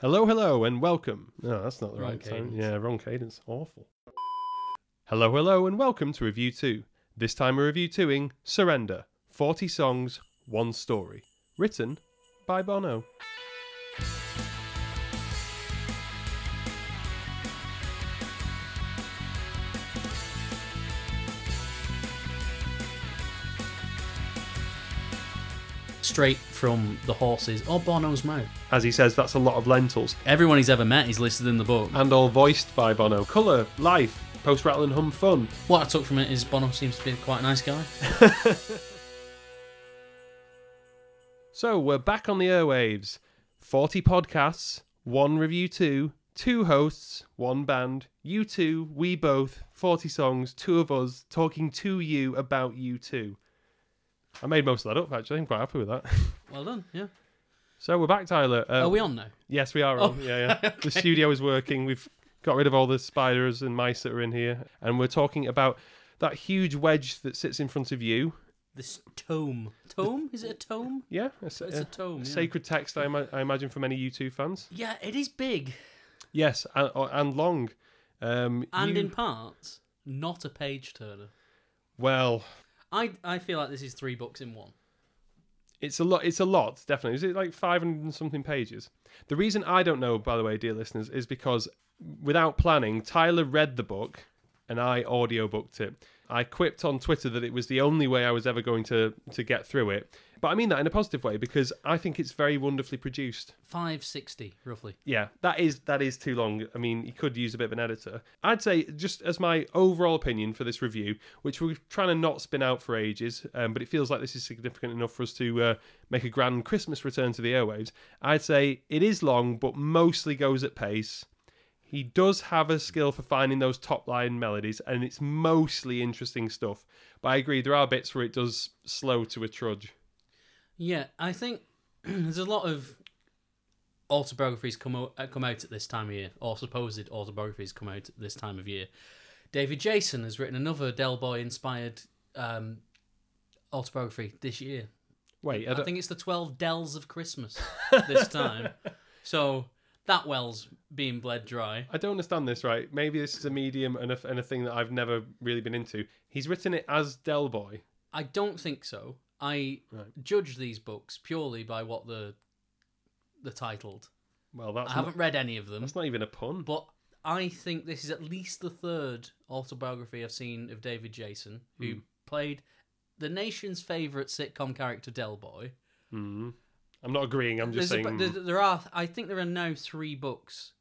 Hello, hello, and welcome. No, that's not the Wrong right time. Yeah, wrong cadence. Awful. Hello, hello, and welcome to Review 2. This time we're review 2ing Surrender 40 Songs, One Story. Written by Bono. Straight from the horses or Bono's mouth. As he says, that's a lot of lentils. Everyone he's ever met is listed in the book. And all voiced by Bono. Colour, life, post rattle and hum fun. What I took from it is Bono seems to be quite a nice guy. So we're back on the airwaves. 40 podcasts, one review two, two hosts, one band, you two, we both, 40 songs, two of us talking to you about you two. I made most of that up actually. I'm quite happy with that. Well done, yeah. So we're back, Tyler. Uh, Are we on now? Yes, we are. Oh. On. Yeah, yeah. The studio is working. We've got rid of all the spiders and mice that are in here, and we're talking about that huge wedge that sits in front of you. This tome. Tome? Is it a tome? Yeah, sa- It's a a tome. Yeah. sacred text. I, ima- I imagine for many U2 fans. yeah, it is big. Yes, and, and long. Um, And you- in parts, not a page turner. well, I I feel like this is three books in one. it's a lot. It's a lot, definitely. Is it like five hundred and something pages? The reason I don't know, by the way, dear listeners, is because without planning, Tyler read the book and I audiobooked it. I quipped on Twitter that it was the only way I was ever going to to get through it. But I mean that in a positive way because I think it's very wonderfully produced. Five sixty, roughly. Yeah, that is that is too long. I mean, you could use a bit of an editor. I'd say just as my overall opinion for this review, which we're trying to not spin out for ages, um, but it feels like this is significant enough for us to uh, make a grand Christmas return to the airwaves. I'd say it is long, but mostly goes at pace. He does have a skill for finding those top line melodies, and it's mostly interesting stuff. But I agree, there are bits where it does slow to a trudge. Yeah, I think there's a lot of autobiographies come out, uh, come out at this time of year, or supposed autobiographies come out at this time of year. David Jason has written another Del Boy inspired um, autobiography this year. Wait, I I, think it's the Twelve Dells of Christmas this time. so that well's being bled dry. I don't understand this right. Maybe this is a medium and a, and a thing that I've never really been into. He's written it as Del Boy. I don't think so. I Right. judge these books purely by what the the titled. Well, that's I haven't read any of them. that's not even a pun. But I think this is at least the third autobiography I've seen of David Jason, who Hmm. played the nation's favourite sitcom character, Del Boy. Mm. I'm not agreeing. I'm just There's a- saying. there, there are, I think, there are now three books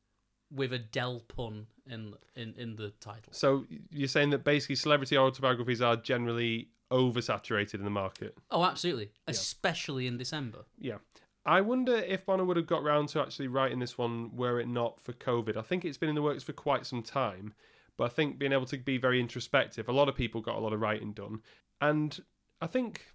with a Del pun in in in the title. so you're saying that basically celebrity autobiographies are generally oversaturated in the market. Oh, absolutely, especially in December. Yeah. I wonder if Bono would have got round to actually writing this one were it not for COVID. I think it's been in the works for quite some time, but I think being able to be very introspective, a lot of people got a lot of writing done, and I think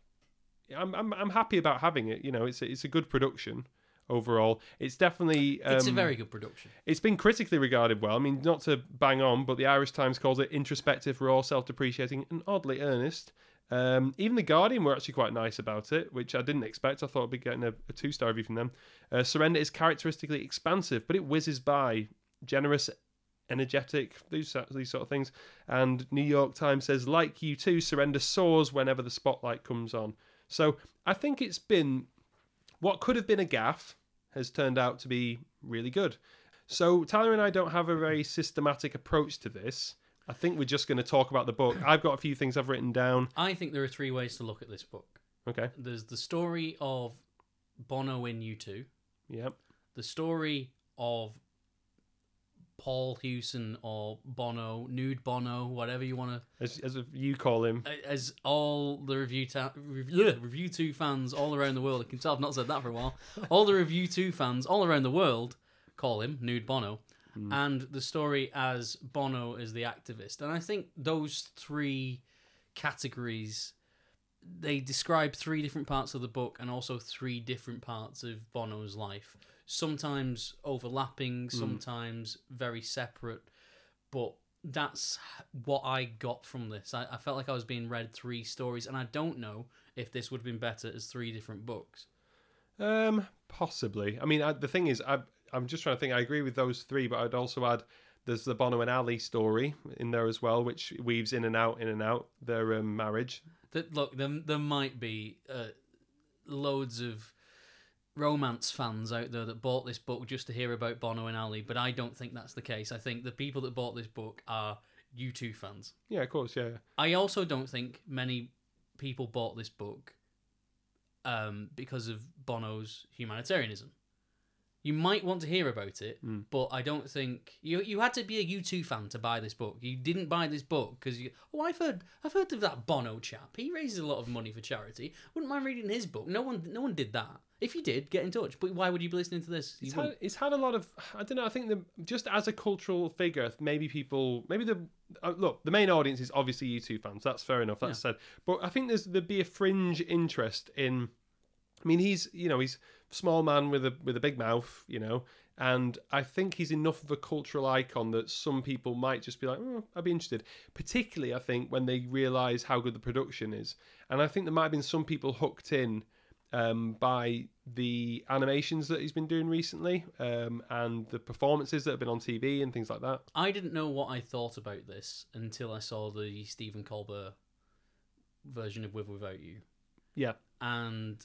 I'm I'm, I'm happy about having it. You know, it's a, it's a good production overall. It's definitely um, It's a very good production. it's been critically regarded well. I mean, not to bang on, but the Irish Times calls it introspective, raw, self-depreciating, and oddly earnest. Um, even the Guardian were actually quite nice about it, which I didn't expect. I thought I'd be getting a, a two-star review from them. Uh, Surrender is characteristically expansive, but it whizzes by, generous, energetic, these these sort of things. And New York Times says, like U2, Surrender soars whenever the spotlight comes on. So I think it's been what could have been a gaffe has turned out to be really good. So Tyler and I don't have a very systematic approach to this. I think we're just going to talk about the book. I've got a few things I've written down. I think there are three ways to look at this book. Okay. There's the story of Bono in U2, Yep. the story of Paul Hewson or Bono, Nude Bono, whatever you want to, As, as you call him. as all the review ta- review, review two fans all around the world. I can tell I've not said that for a while. All the review two fans all around the world call him Nude Bono, and the story as Bono as the activist. And I think those three categories they describe three different parts of the book and also three different parts of Bono's life. Sometimes overlapping, sometimes very separate, but that's what I got from this. I, I felt like I was being read three stories, and I don't know if this would have been better as three different books. Um, possibly. I mean, I, the thing is, I I'm just trying to think. I agree with those three, but I'd also add there's the Bono and Ali story in there as well, which weaves in and out, in and out their um, marriage. That look, there, there might be uh, loads of romance fans out there that bought this book just to hear about Bono and Ali, but I don't think that's the case. I think the people that bought this book are U2 fans. Yeah, of course, yeah. I also don't think many people bought this book um, because of Bono's humanitarianism. You might want to hear about it, Mm. but I don't think you you had to be a U2 fan to buy this book. You didn't buy this book because you oh I've heard I've heard of that Bono chap. He raises a lot of money for charity. Wouldn't mind reading his book. No one no one did that. If you did, get in touch. But why would you be listening to this? It's had, it's had a lot of I don't know. I think the just as a cultural figure, maybe people maybe the uh, look the main audience is obviously U2 fans. That's fair enough. That's said. But I think there's there'd be a fringe interest in. I mean, he's you know he's small man with a with a big mouth, you know, and I think he's enough of a cultural icon that some people might just be like, oh, I'd be interested. Particularly, I think when they realise how good the production is, and I think there might have been some people hooked in um, by the animations that he's been doing recently um, and the performances that have been on TV and things like that. I didn't know what I thought about this until I saw the Stephen Colbert version of With Without You. Yeah. And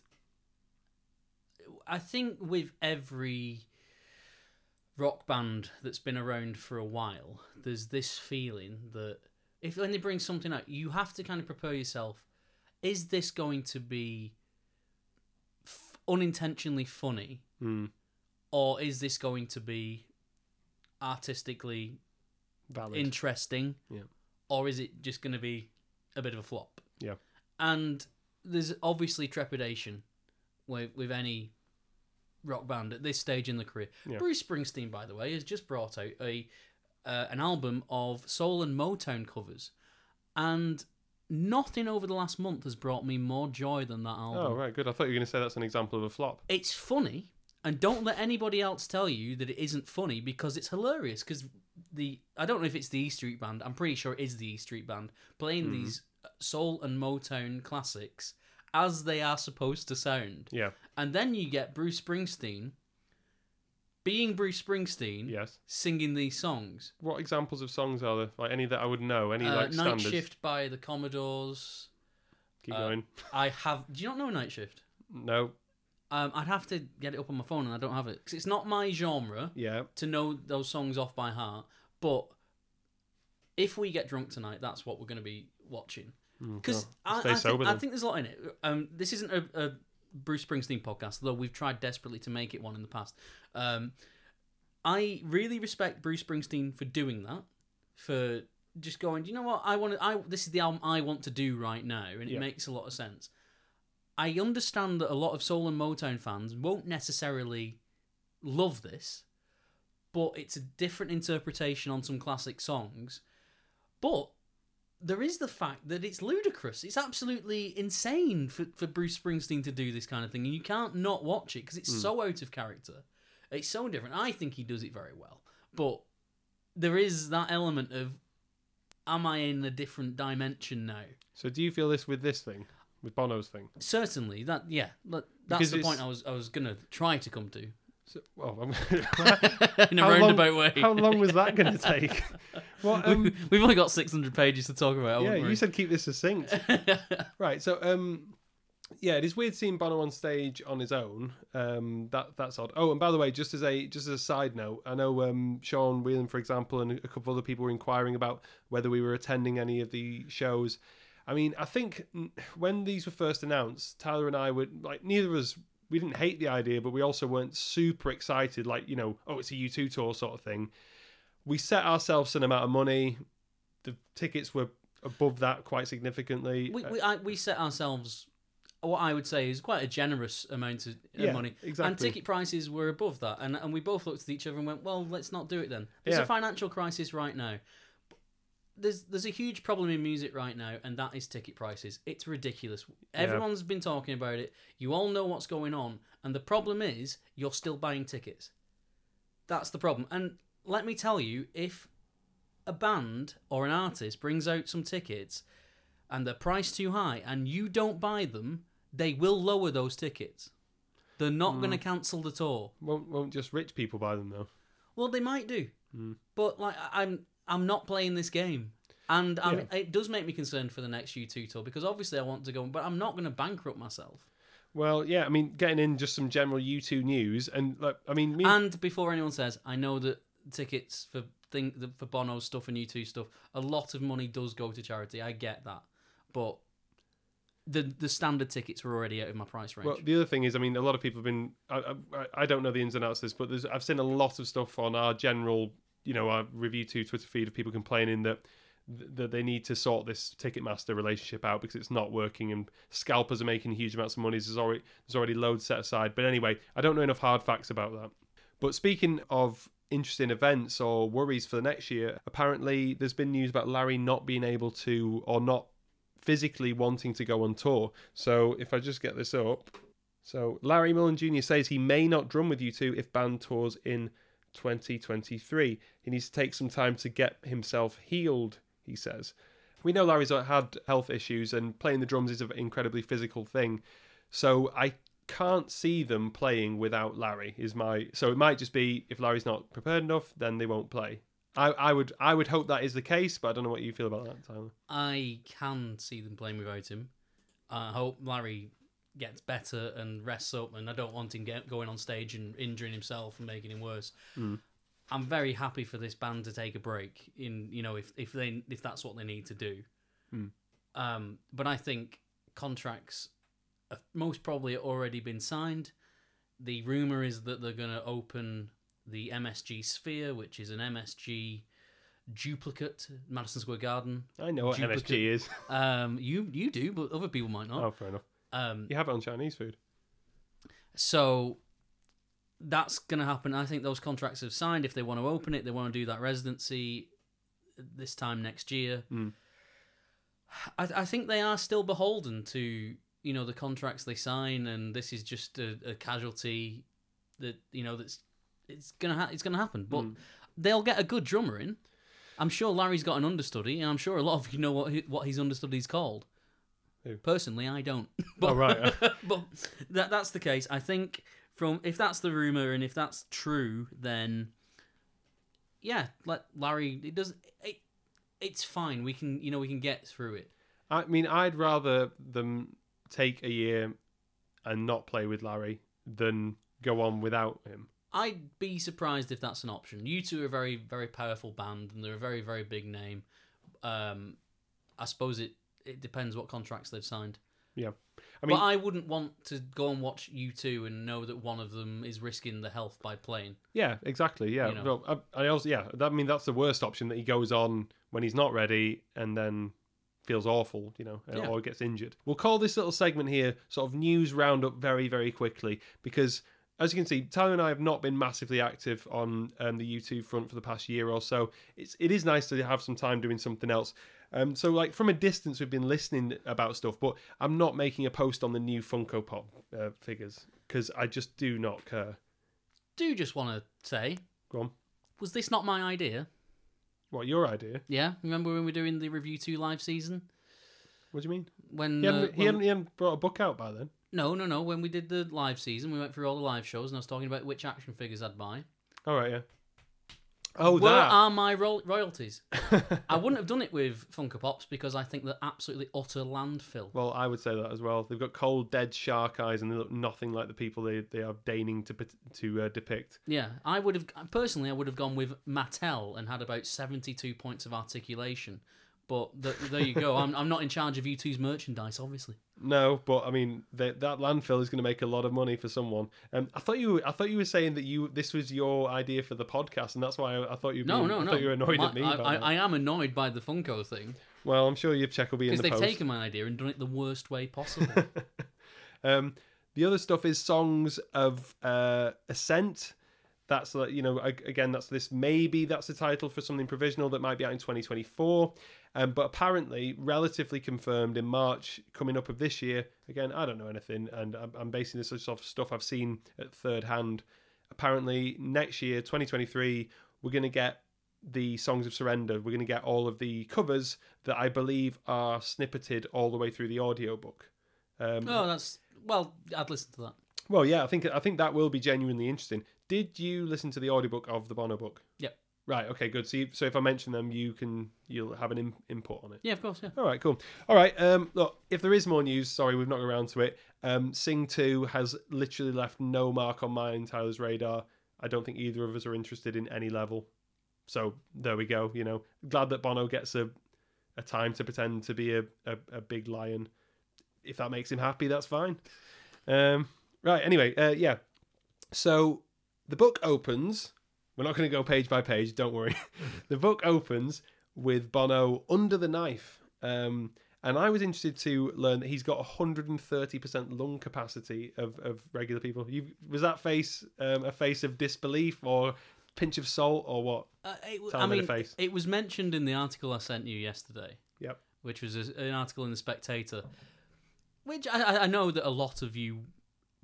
I think with every rock band that's been around for a while, there's this feeling that if when they bring something out, you have to kind of prepare yourself. Is this going to be f- unintentionally funny, Mm, or is this going to be artistically valid. interesting, Yeah. or is it just going to be a bit of a flop? Yeah. And there's obviously trepidation with with any rock band at this stage in the career. Yeah. Bruce Springsteen, by the way, has just brought out a uh, an album of soul and Motown covers, and nothing over the last month has brought me more joy than that album. oh, right, good. I thought you were going to say that's an example of a flop. It's funny, and don't let anybody else tell you that it isn't funny because it's hilarious. Because the I don't know if it's the E Street Band. I'm pretty sure it is the E Street Band playing Hmm. these soul and Motown classics as they are supposed to sound, Yeah. and then you get Bruce Springsteen being Bruce Springsteen Yes. singing these songs. What examples of songs are there? Like any that I would know? Any Uh, like Night standards? Shift by the Commodores. Keep uh, going. I have. Do you not know Night Shift? No. Um, I'd have to get it up on my phone, and I don't have it 'Cause it's not my genre. Yeah. to know those songs off by heart. But if we get drunk tonight, that's what we're going to be watching. Because I, Mm, stay I, sober think, I think there's a lot in it. Um, this isn't a, a Bruce Springsteen podcast, though we've tried desperately to make it one in the past. Um, I really respect Bruce Springsteen for doing that, for just going. You know what? I want to. I this is the album I want to do right now, and it Yeah. makes a lot of sense. I understand that a lot of soul and Motown fans won't necessarily love this, but it's a different interpretation on some classic songs. But there is the fact that it's ludicrous. It's absolutely insane for, for Bruce Springsteen to do this kind of thing, and you can't not watch it because it's hmm. so out of character. It's so different. I think he does it very well, but there is that element of, am I in a different dimension now? So do you feel this with this thing, with Bono's thing? Certainly, that yeah, that, Because that's the it's- point I was I was gonna try to come to So, well, I'm- in a How long- roundabout way. how long was that going to take? Well, um, We've only got six hundred pages to talk about. yeah, you said keep this succinct. Right. So, um, yeah, it is weird seeing Bono on stage on his own. Um, that that's odd. Oh, and by the way, just as a just as a side note, I know um, Sean Whelan, for example, and a couple other people were inquiring about whether we were attending any of the shows. I mean, I think when these were first announced, Tyler and I were like, neither of us. We didn't hate the idea, but we also weren't super excited. Like, you know, oh, it's a U two tour sort of thing. We set ourselves an amount of money. The tickets were above that quite significantly. we Uh, we, I, we set ourselves what I would say is quite a generous amount of uh, Yeah, money, exactly. and ticket prices were above that, and and we both looked at each other and went, "Well, let's not do it then." There's Yeah. a financial crisis right now. There's there's a huge problem in music right now, and that is ticket prices. It's ridiculous. Everyone's been talking about it. You all know what's going on, and the problem is you're still buying tickets. That's the problem. And let me tell you, if a band or an artist brings out some tickets and they're priced too high and you don't buy them, they will lower those tickets. They're not going to cancel the tour. Won't won't just rich people buy them though? Well, they might do, Hmm. but like I'm, I'm not playing this game, and Yeah. it does make me concerned for the next U2 tour because obviously I want to go, but I'm not going to bankrupt myself. Well, yeah. I mean, getting in just some general U two news, and like, I mean, me, And before anyone says, I know that tickets for thing for Bono stuff and U2 stuff, a lot of money does go to charity. I get that, but the the standard tickets were already out of my price range. Well, the other thing is, I mean, a lot of people have been. I, I, I don't know the ins and outs of this, but there's, I've seen a lot of stuff on our general, you know, our review to Twitter feed of people complaining that that they need to sort this Ticketmaster relationship out because it's not working and scalpers are making huge amounts of money. There's already there's already loads set aside. But anyway, I don't know enough hard facts about that. But speaking of interesting events or worries for the next year, apparently there's been news about Larry not being able to or not physically wanting to go on tour. So if I just get this up. So Larry Mullen Jr. says he may not drum with U2 if band tours in 2023. He needs to take some time to get himself healed, he says. We know Larry's had health issues and playing the drums is an incredibly physical thing. So I can't see them playing without Larry is my so it might just be if Larry's not prepared enough, then they won't play. I, I would I would hope that is the case, but I don't know what you feel about that, Tyler. I can see them playing without him. I hope Larry gets better and rests up, and I don't want him get, going on stage and injuring himself and making him worse. Mm. I'm very happy for this band to take a break. In you know, if if they if that's what they need to do. Mm. Um, but I think contracts have most probably already been signed. The rumor is that they're going to open the MSG Sphere, which is an MSG duplicate, Madison Square Garden. I know what Duplicate. MSG is. Um, you you do, but other people might not. oh, fair enough. Um, You have it on Chinese food. so that's going to happen. I think those contracts have signed. If they want to open it, they want to do that residency this time next year. Mm. I, I think they are still beholden to you know the contracts they sign, and this is just a, a casualty that you know that's it's gonna ha- it's gonna happen. But Mm. they'll get a good drummer in. I'm sure Larry's got an understudy, and I'm sure a lot of you know what he, what his understudy's called. Who? Personally, I don't. but, Oh, right. but that that's the case. I think from if that's the rumor and if that's true, then yeah, let Larry. It does. It, it's fine. We can you know we can get through it. I mean, I'd rather them take a year and not play with Larry than go on without him. I'd be surprised if that's an option. U2 are a very, very powerful band, and they're a very, very big name. Um, I suppose it, it depends what contracts they've signed. Yeah. I mean, but I wouldn't want to go and watch U2 and know that one of them is risking the health by playing. yeah, exactly. Yeah. You know. Well, I, I also, yeah, that, I mean, that's the worst option that he goes on when he's not ready and then feels awful, you know, Yeah. or gets injured. We'll call this little segment here sort of news roundup very, very quickly because. As you can see, Tyler and I have not been massively active on um, the YouTube front for the past year or so. It's it is nice to have some time doing something else. Um, so like from a distance, we've been listening about stuff, but I'm not making a post on the new Funko Pop uh, figures because I just do not care. Do just want to say, Go on. was this not my idea? What your idea? Yeah, remember when we were doing the review two live season What do you mean? when, He hadn't, uh, he, when- hadn't, he hadn't brought a book out by then. No, no, no, when we did the live season, we went through all the live shows, and I was talking about which action figures I'd buy. All right, yeah. Oh, Where that. are my ro- royalties? I wouldn't have done it with Funko Pops because I think they're absolutely utter landfill. well, I would say that as well. They've got cold, dead shark eyes, and they look nothing like the people they they are deigning to to uh, depict. Yeah, I would have personally. I would have gone with Mattel and had about seventy-two points of articulation. But th- there you go. I'm I'm not in charge of U2's merchandise, obviously. No, but I mean that that landfill is going to make a lot of money for someone. Um, I thought you I thought you were saying that you this was your idea for the podcast, and that's why I, I thought you No, no, I no. thought you were annoyed My- at me. I, I. I am annoyed by the Funko thing Well, I'm sure your check will be in because the they've post. taken my idea and done it the worst way possible. um, the other stuff is songs of uh, ascent. That's you know again that's this maybe that's the title for something provisional that might be out in 2024, um, but apparently relatively confirmed in March coming up of this year. Again, I don't know anything, and I'm, I'm basing this off stuff I've seen at third hand. Apparently next year 2023 we're going to get the songs of surrender. We're going to get all of the covers that I believe are snippeted all the way through the audiobook. Um, oh, that's well. I'd listen to that. Well, yeah, I think I think that will be genuinely interesting. Did you listen to the audiobook of the Bono book? Right. Okay. Good. So, you, so if I mention them, you can you'll have an in, input on it. Yeah, of course. Yeah. All right. Cool. All right. Um, look, if there is more news, sorry, we've not got around to it. Um, Sing Two has literally left no mark on mine and Tyler's radar. I don't think either of us are interested in any level. So there we go. You know, glad that Bono gets a a time to pretend to be a, a, a big lion. If that makes him happy, that's fine. Um, right. Anyway, uh, yeah. So the book opens. We're not going to go page by page. Don't worry. the book opens with Bono under the knife. Um, and I was interested to learn that he's got 130% lung capacity of, of regular people. You, was that face um, a face of disbelief or pinch of salt or what? Uh, it, Tell I him in the mean, face. it was mentioned in the article I sent you yesterday. Yep. Which was a, an article in the Spectator, which I, I know that a lot of you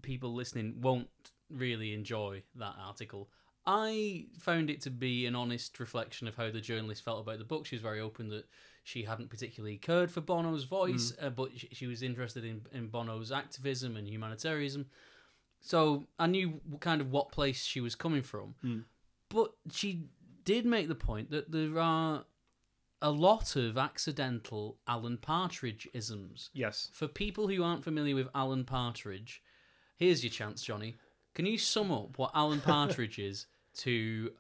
people listening won't really enjoy that article. I found it to be an honest reflection of how the journalist felt about the book. She was very open that she hadn't particularly cared for Bono's voice, uh, but she, she was interested in, in Bono's activism and humanitarianism. So I knew kind of what place she was coming from. But she did make the point that there are a lot of accidental Alan Partridge isms. Yes. For people who aren't familiar with Alan Partridge, here's your chance, Johnny. Can you sum up what Alan Partridge is to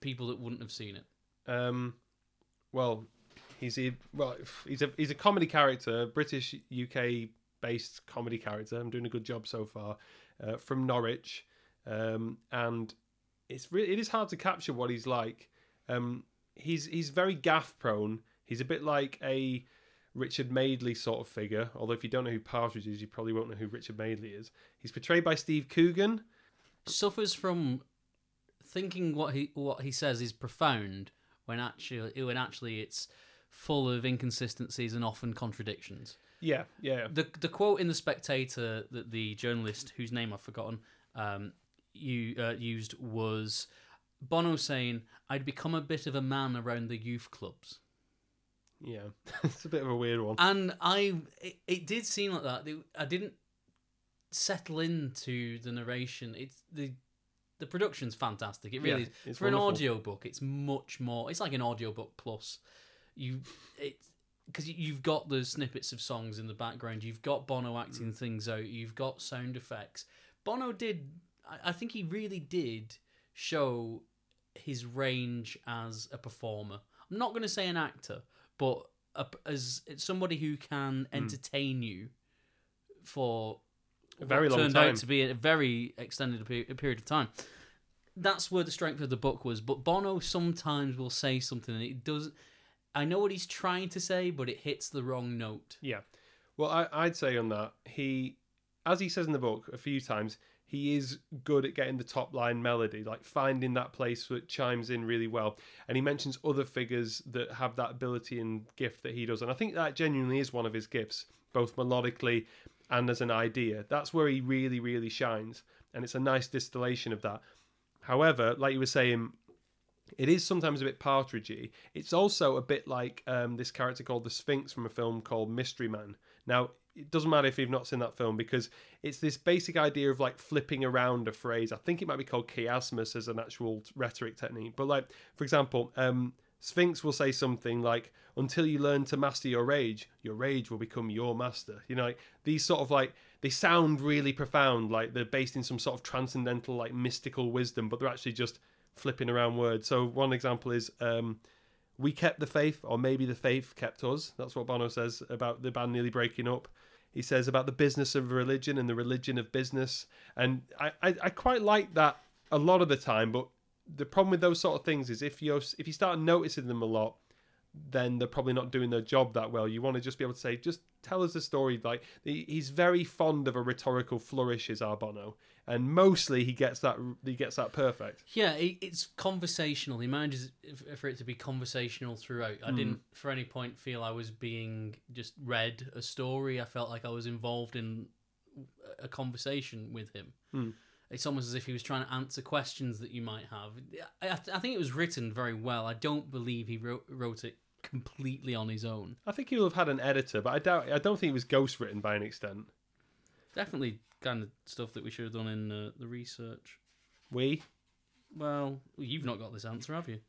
people that wouldn't have seen it? Um, well, he's a well, he's a he's a comedy character, British UK based comedy character. I'm doing a good job so far. Uh, from Norwich, um, and it's really it is hard to capture what he's like. Um, he's he's very gaffe prone. He's a bit like a Richard Madeley sort of figure. Although if you don't know who Partridge is, you probably won't know who Richard Madeley is. He's portrayed by Steve Coogan. Suffers from thinking what he what he says is profound when actually when actually it's full of inconsistencies and often contradictions. Yeah, yeah, the the quote in the Spectator that the journalist whose name I've forgotten um, you uh, used was Bono saying, "I'd become a bit of a man around the youth clubs," yeah. it's a bit of a weird one. and I it, it did seem like that. I didn't settle into the narration. It's the the production's fantastic. It really Yeah, is. For an wonderful. audio book, it's much more. It's like an audiobook plus. You it's because you've got the snippets of songs in the background. You've got Bono acting Mm. things out. You've got sound effects. Bono did. I, I think he really did show his range as a performer. I'm not going to say an actor, but a, as somebody who can entertain you for Mm. A very long turned time. out to be a very extended period of time. That's where the strength of the book was. But Bono sometimes will say something and it does. I know what he's trying to say, but it hits the wrong note. Yeah. Well, I, I'd say on that, he, as he says in the book a few times, he is good at getting the top line melody, like finding that place that chimes in really well. And he mentions other figures that have that ability and gift that he does. And I think that genuinely is one of his gifts, both melodically and as an idea. That's where he really, really shines. And it's a nice distillation of that. However, like you were saying, it is sometimes a bit partridgey. It's also a bit like um, this character called the Sphinx from a film called Mystery Man. Now, it doesn't matter if you've not seen that film because it's this basic idea of like flipping around a phrase. I think it might be called chiasmus as an actual rhetoric technique. But like, for example, um, Sphinx will say something like, "Until you learn to master your rage, your rage will become your master." You know, like these sort of like they sound really profound, like they're based in some sort of transcendental, like mystical wisdom, but they're actually just flipping around words. So one example is um, we kept the faith, or maybe the faith kept us. That's what Bono says about the band nearly breaking up. He says about the business of religion and the religion of business, and I, I, I quite like that a lot of the time. But the problem with those sort of things is if you if you start noticing them a lot, then they're probably not doing their job that well. You want to just be able to say, just tell us the story. Like he's very fond of a rhetorical flourish, is our Bono, and mostly he gets that he gets that perfect. Yeah, it's conversational. He manages for it to be conversational throughout. I hmm. didn't, for any point, feel I was being just read a story. I felt like I was involved in a conversation with him. Hmm. It's almost as if he was trying to answer questions that you might have. I, I think it was written very well. I don't believe he wrote, wrote it completely on his own. I think he'll have had an editor, but I doubt. I don't think it was ghost written by an extent. Definitely kind of stuff that we should have done in uh, the research. We Well, you've not got this answer, have you?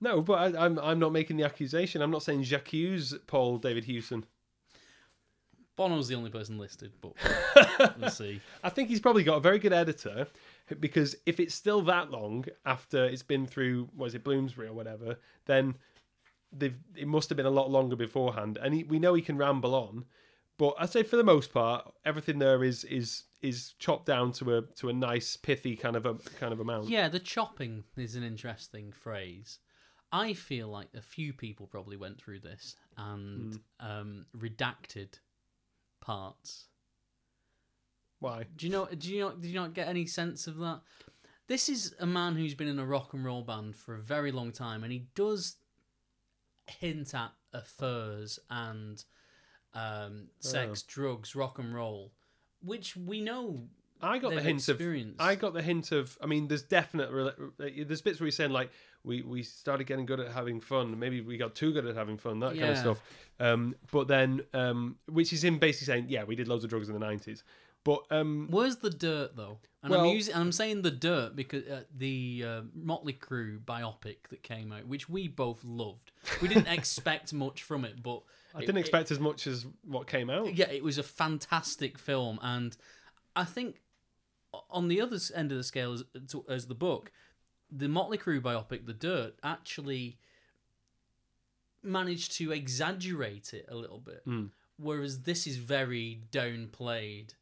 no, but I, I'm I'm not making the accusation. I'm not saying j'accuse Paul David Hewson. Bono's the only person listed, but we'll see. I think he's probably got a very good editor because if it's still that long after it's been through, was it Bloomsbury or whatever, then they've, it must have been a lot longer beforehand. And he, we know he can ramble on, but I'd say for the most part, everything there is is is chopped down to a to a nice pithy kind of a kind of amount. Yeah, the chopping is an interesting phrase. I feel like a few people probably went through this and um, redacted parts. Why? Do you know? Do you not? Do you not get any sense of that? This is a man who's been in a rock and roll band for a very long time, and he does hint at affairs and um, sex, drugs, rock and roll, which we know. I got the hint of. I got the hint of. I mean, there's definite. There's bits where he's saying like we we started getting good at having fun. Maybe we got too good at having fun. That kind of stuff. Um, but then, um, which is him basically saying, yeah, we did loads of drugs in the nineties. But um, Where's the dirt though? And Well- I'm using, I'm saying the dirt because uh, the uh, Motley Crue biopic that came out, which we both loved. We didn't expect much from it, but I didn't expect as much as what came out. yeah, it was a fantastic film, and I think on the other end of the scale as, as the book, the Motley Crue biopic, The Dirt, actually managed to exaggerate it a little bit, Hmm. whereas this is very downplayed.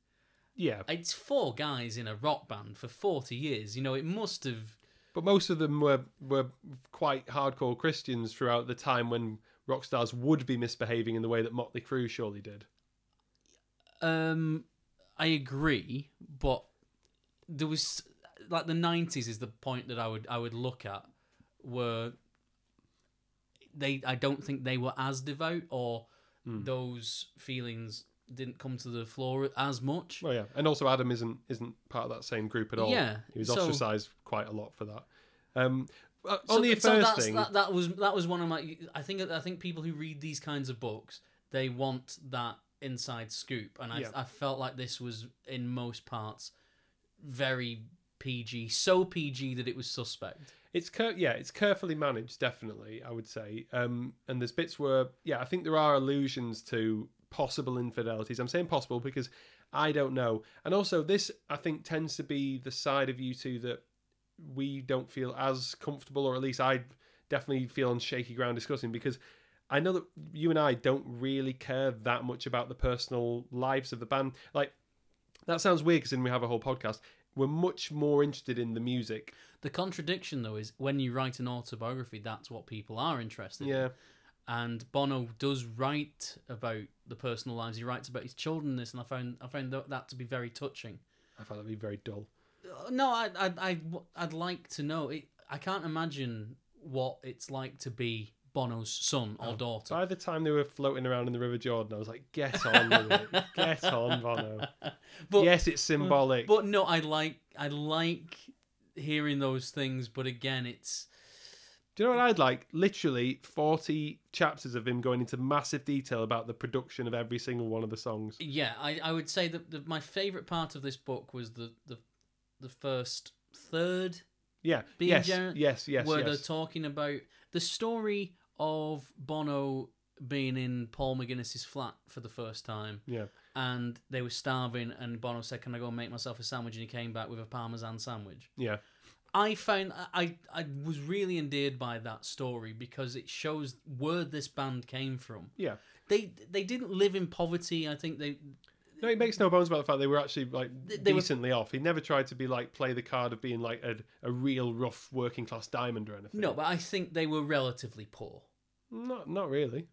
Yeah, It's four guys in a rock band for forty years. You know, it must have. but most of them were were quite hardcore Christians throughout the time when rock stars would be misbehaving in the way that Motley Crue surely did. Um, I agree, but there was like the nineties is the point that I would I would look at were they I don't think they were as devout or Hmm. those feelings didn't come to the floor as much. Well, yeah, and also Adam isn't isn't part of that same group at all. Yeah, he was so- ostracized quite a lot for that. Um, uh, So- on the so first that's, thing, that, that was that was one of my. I think I think people who read these kinds of books they want that inside scoop, and I Yeah. I felt like this was in most parts very PG, so PG that it was suspect. It's care- yeah, it's carefully managed, definitely. I would say, um, and there's bits where yeah, I think there are allusions to possible infidelities. I'm saying possible because I don't know, and also this I think tends to be the side of U2 that we don't feel as comfortable, or at least I definitely feel on shaky ground discussing because I know that you and I don't really care that much about the personal lives of the band. Like that sounds weird because then we have a whole podcast. We're much more interested in the music. The contradiction, though, is when you write an autobiography, that's what people are interested in. Yeah. And Bono does write about the personal lives. He writes about his children. This, and I found I found that, to be very touching. I found that to be very dull. Uh, No, I, I, I, I'd like to know. It, I can't imagine what it's like to be Bono's son or oh. daughter. By the time they were floating around in the River Jordan, I was like, "Get on with it, get on, Bono." But, yes, it's symbolic. but no, I like, I like hearing those things. But again, it's Do you know what I'd like? Literally forty chapters of him going into massive detail about the production of every single one of the songs. yeah. I, I would say that the, my favorite part of this book was the the, the first third Yeah, yes, yes, yes, where they're talking about the story of Bono being in Paul McGuinness's flat for the first time. yeah, and they were starving and Bono said can I go and make myself a sandwich? And he came back with a parmesan sandwich. Yeah, I found I I was really endeared by that story because it shows where this band came from. Yeah. they they didn't live in poverty. I think they No, he makes no bones about the fact they were actually like they were- decently off. He never tried to be like play the card of being like a, a real rough working class diamond or anything. no but I think they were relatively poor not not really.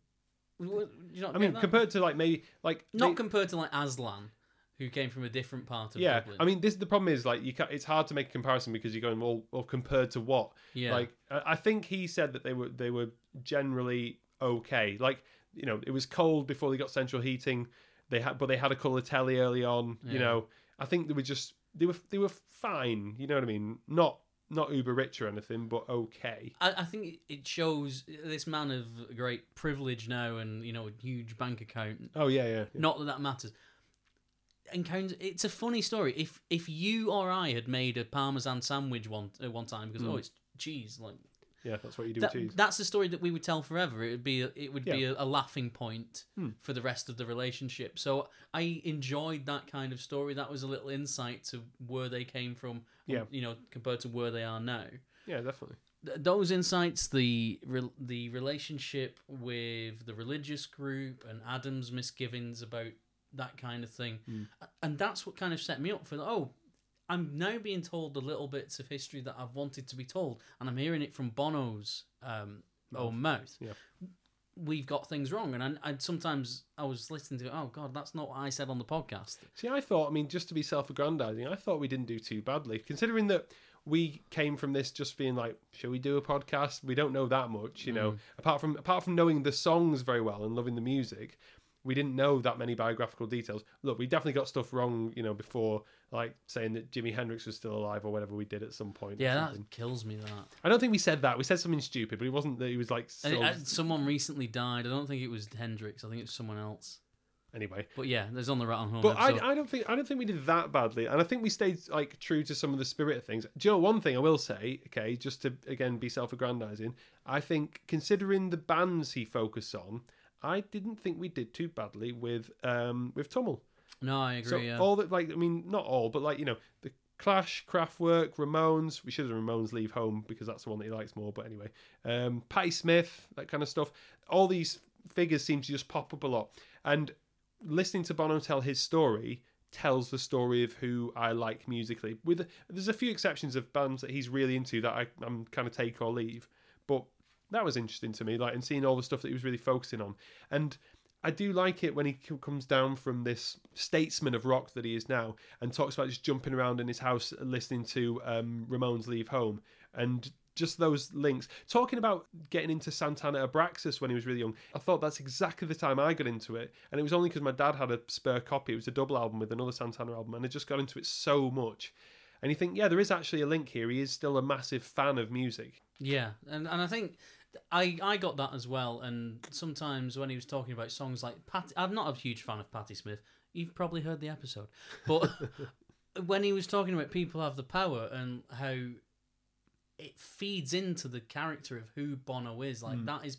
You not I mean, that? compared to like maybe like not they- compared to like Aslan who came from a different part of yeah. Dublin I mean, this the problem is like you can It's hard to make a comparison because you're going well, well compared to what? yeah Like I I think he said that they were they were generally okay. Like you know, it was cold before they got central heating. They had, but they had a Colatelli early on. You know, I think they were just they were they were fine. You know what I mean? Not not uber rich or anything, but okay. I, I think it- shows this man of great privilege now and you know a huge bank account Oh yeah, yeah. yeah. Not that that matters. encounter. It's a funny story. If if you or I had made a parmesan sandwich one uh, one time because oh it's cheese like Yeah, that's what you do that, with cheese. that's the story that we would tell forever. It would be a, it would be a, a laughing point Hmm. for the rest of the relationship. So I enjoyed that kind of story. That was a little insight to where they came from. Yeah. you know, compared to where they are now. Yeah, definitely. Th- those insights, the re- the relationship with the religious group and Adam's misgivings about that kind of thing, Mm. and that's what kind of set me up for. Oh, I'm now being told the little bits of history that I've wanted to be told, and I'm hearing it from Bono's um, own mouth. Yeah. We've got things wrong, and I, I sometimes I was listening to, oh God, that's not what I said on the podcast. See, I thought, I mean, just to be self-aggrandizing, I thought we didn't do too badly, considering that we came from this just being like, shall we do a podcast? We don't know that much, you know. Apart from apart from knowing the songs very well and loving the music, we didn't know that many biographical details. Look, we definitely got stuff wrong, you know, before like saying that Jimi Hendrix was still alive or whatever we did at some point. Yeah, that kills me. That I don't think we said that. We said something stupid, but it wasn't that he was like. So... it- uh, someone recently died. I don't think it was Hendrix. I think it was someone else. anyway, But yeah, there's on the Rattle and Hum. But episode. I, I don't think I don't think we did that badly, and I think we stayed like true to some of the spirit of things. Do you know one thing I will say? Okay, just to again be self-aggrandizing, I think considering the bands he focused on, I didn't think we did too badly with um with Tummel. No, I agree. So yeah. all that like I mean not all, but like you know the Clash, Kraftwerk, Ramones. We should have Ramones Leave Home because that's the one that he likes more. But anyway, um, Patti Smith, that kind of stuff. All these figures seem to just pop up a lot, and listening to Bono tell his story tells the story of who I like musically. With there's a few exceptions of bands that he's really into that I, I'm kind of take or leave, but that was interesting to me. Like and seeing all the stuff that he was really focusing on, and I do like it when he comes down from this statesman of rock that he is now and talks about just jumping around in his house listening to um, Ramones Leave Home and just those links. Talking about getting into Santana Abraxas when he was really young, I thought that's exactly the time I got into it. And it was only because my dad had a spare copy. It was a double album with another Santana album, and I just got into it so much. And you think, yeah, there is actually a link here. He is still a massive fan of music. Yeah, and and I think I I got that as well. And sometimes when he was talking about songs like Pat, I'm not a huge fan of Patti Smith. You've probably heard the episode, but when he was talking about people have the power and how it feeds into the character of who Bono is, like hmm. that is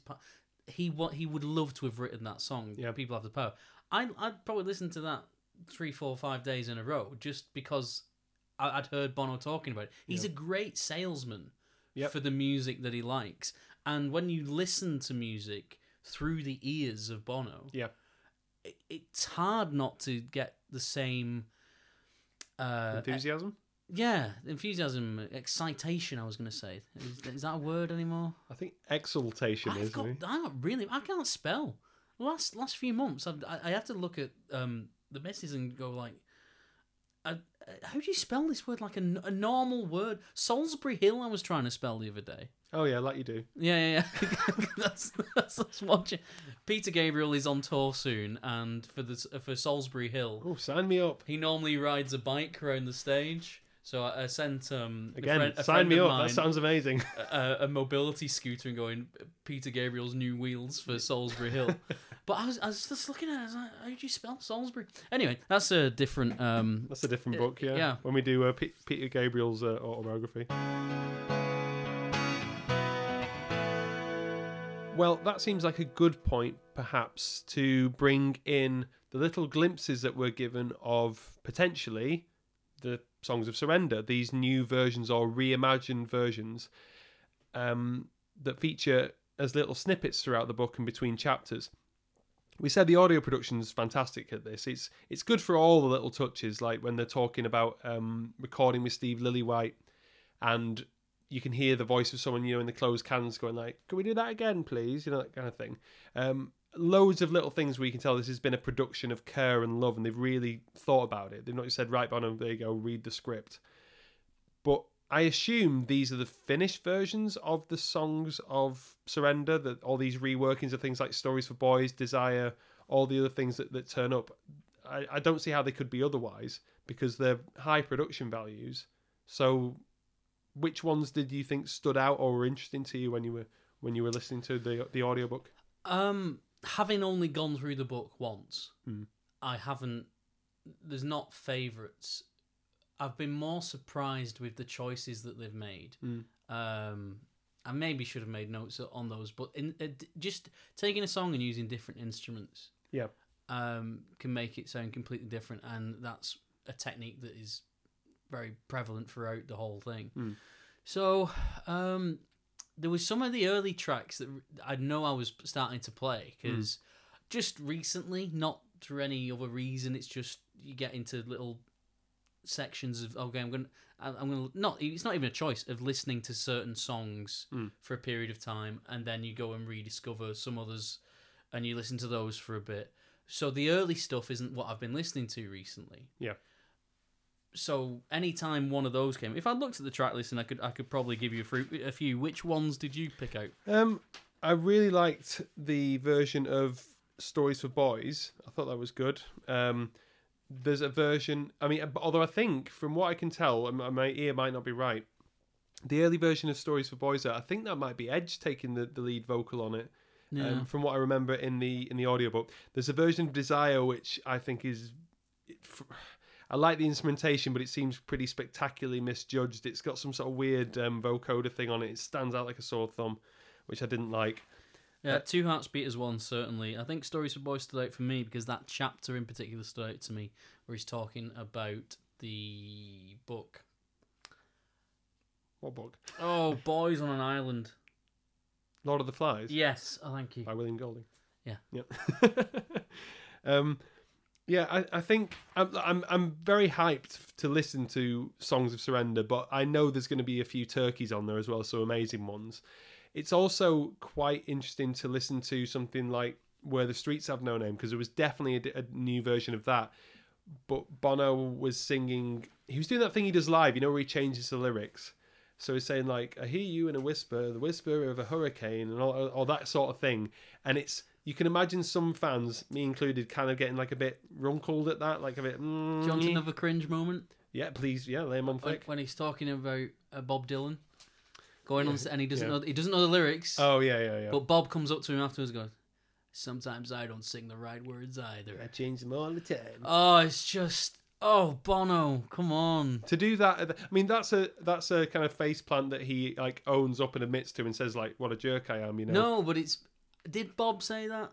he what he would love to have written that song. Yeah. people have the power. I I'd probably listen to that three, four, five days in a row just because I- I'd heard Bono talking about it. He's a great salesman Yep. for the music that he likes. And when you listen to music through the ears of Bono, Yeah. it, it's hard not to get the same. Uh, Enthusiasm? yeah, enthusiasm, excitation. I was going to say, is, is that a word anymore? I think exultation I've is. got. I'm really. I can't spell. Last last few months, I've, I I have to look at um the misses and go like, uh, how do you spell this word like a, a normal word? Solsbury Hill. I was trying to spell the other day. Oh, yeah, like you do. Yeah, yeah, yeah. that's, that's, that's watching. Peter Gabriel is on tour soon, and for the for Solsbury Hill, Oh, sign me up. he normally rides a bike around the stage. So I, I sent um a Again, friend, a sign me up. mine That sounds amazing. a, a mobility scooter and going Peter Gabriel's new wheels for Solsbury Hill. but I was I was just looking at it. I was like, how do you spell Salisbury? Anyway, that's a different. um That's a different book, yeah. yeah. When we do uh, P- Peter Gabriel's uh, autobiography. Well, that seems like a good point, perhaps, to bring in the little glimpses that were given of potentially the Songs of Surrender, these new versions or reimagined versions um, that feature as little snippets throughout the book and between chapters. We said the audio production is fantastic at this. It's it's good for all the little touches, like when they're talking about um, recording with Steve Lillywhite, and you can hear the voice of someone you know in the closed cans going like, "Can we do that again, please?" You know that kind of thing. Um, loads of little things where you can tell this has been a production of care and love, and they've really thought about it. They've not just said, "Right, Bono, there you go, read the script." But I assume these are the finished versions of the songs of Surrender, that all these reworkings of things like Stories for Boys, Desire, all the other things that, that turn up. I, I don't see how they could be otherwise because they're high production values. So which ones did you think stood out or were interesting to you when you were when you were listening to the the audiobook? Um, having only gone through the book once, Hmm. I haven't there's not favorites. I've been more surprised with the choices that they've made. Mm. Um, I maybe should have made notes on those, but in uh, just taking a song and using different instruments, Yeah. um, can make it sound completely different, and that's a technique that is very prevalent throughout the whole thing. Mm. So, um, there was some of the early tracks that I know I was starting to play because just recently, not for any other reason, it's just you get into little sections of okay, I'm gonna, I'm gonna not. It's not even a choice of listening to certain songs Mm. for a period of time, and then you go and rediscover some others, and you listen to those for a bit. So the early stuff isn't what I've been listening to recently. Yeah. So anytime one of those came, if I looked at the track list and I could, I could probably give you a, fruit, a few. Which ones did you pick out? Um, I really liked the version of Stories for Boys. I thought that was good. Um, there's a version. I mean, although I think from what I can tell, and my- ear might not be right. The early version of Stories for Boys, I think that might be Edge taking the, the lead vocal on it. Yeah. Um, from what I remember in the in the audiobook, there's a version of Desire which I think is. I like the instrumentation, but it seems pretty spectacularly misjudged. It's got some sort of weird um, vocoder thing on it. It stands out like a sore thumb, which I didn't like. Yeah, Two Hearts Beat as one, certainly. I think Stories for Boys stood out for me because that chapter in particular stood out to me where he's talking about the book. What book? Oh, Boys on an Island. Lord of the Flies Yes, oh, thank you. by William Golding. Yeah. Yep. um, yeah, I, I think I'm, I'm I'm very hyped to listen to Songs of Surrender, but I know there's going to be a few turkeys on there as well, so amazing ones. It's also quite interesting to listen to something like Where the Streets Have No Name because there was definitely a, a new version of that. But Bono was singing. He was doing that thing he does live, you know, where he changes the lyrics. So he's saying like, "I hear you in a whisper, the whisper of a hurricane," and all, all that sort of thing. And it's you can imagine some fans, me included, kind of getting like a bit runkled at that, like a bit. Mm, Do you want another cringe moment? Yeah, please, yeah, lay him on thick. when he's talking about uh, Bob Dylan going on, and he doesn't yeah. know he doesn't know the lyrics, Oh yeah, yeah, yeah. but Bob comes up to him afterwards and goes, "Sometimes I don't sing the right words either." I change them all the time. Oh, it's just oh Bono, come on. to do that, I mean, that's a that's a kind of face plant that he like owns up and admits to, and says like, "What a jerk I am," you know. No, but it's. Did Bob say that?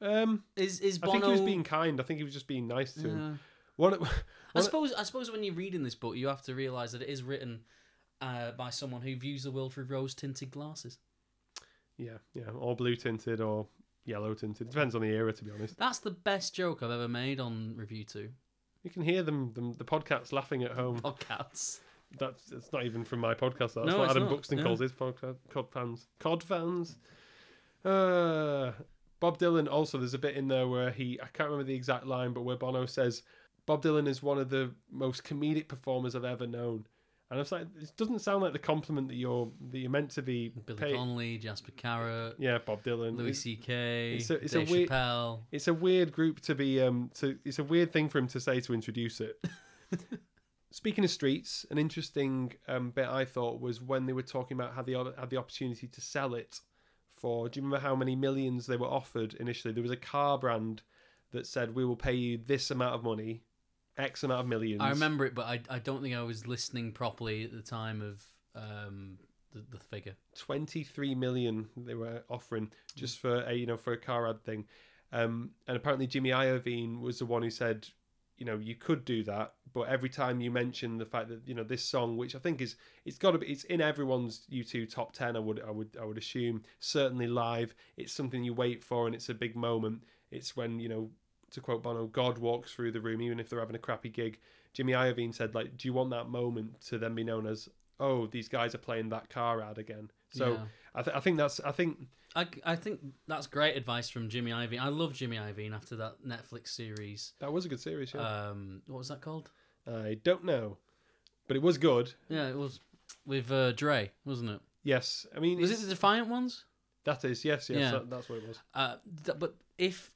Um, Is is I think he was being kind. I think he was just being nice to him. One, I suppose. I suppose when you're reading this book, you have to realize that it is written uh, by someone who views the world through rose-tinted glasses. yeah, yeah, or blue tinted or yellow tinted. Depends on the era, to be honest. That's the best joke I've ever made on Review Two You can hear them, them the podcasts laughing at home. podcasts. That's it's not even from my podcast. That's No, what Adam not, Buxton yeah. calls his podcast. Cod fans, cod fans. Uh, Bob Dylan. Also, there's a bit in there where he I can't remember the exact line, but where Bono says Bob Dylan is one of the most comedic performers I've ever known. And I was like, it doesn't sound like the compliment that you're that you're meant to be. Billy pay- Connolly, Jasper Carrott, yeah, Bob Dylan. Louis C.K., it's a- it's a Dave weird- Chappelle. it's a weird group to be um to it's a weird thing for him to say to introduce it speaking of streets an interesting um bit i thought was when they were talking about how they had the opportunity to sell it for do you remember how many millions they were offered initially? There was a car brand that said we will pay you this amount of money x amount of millions. I remember it, but I, I don't think I was listening properly at the time of um the, the figure. 23 million they were offering just for a you know for a car ad thing. Um and apparently jimmy iovine was the one who said you know you could do that but every time you mention the fact that you know this song which i think is it's got to be it's in everyone's u2 top 10 i would i would i would assume certainly live. It's something you wait for and it's a big moment. It's when you know to quote bono god walks through the room even if they're having a crappy gig. Jimmy iovine said like do you want that moment to then be known as oh these guys are playing that car ad again? So Yeah. I, th- I think that's I think I, I think that's great advice from Jimmy Iovine. I love Jimmy Iovine after that Netflix series. that was a good series. Yeah. Um, what was that called? I don't know, but it was good. Yeah, it was with uh, Dre, wasn't it? Yes, I mean Was it the Defiant ones? that is yes yes Yeah. that, that's what it was. Uh, th- but if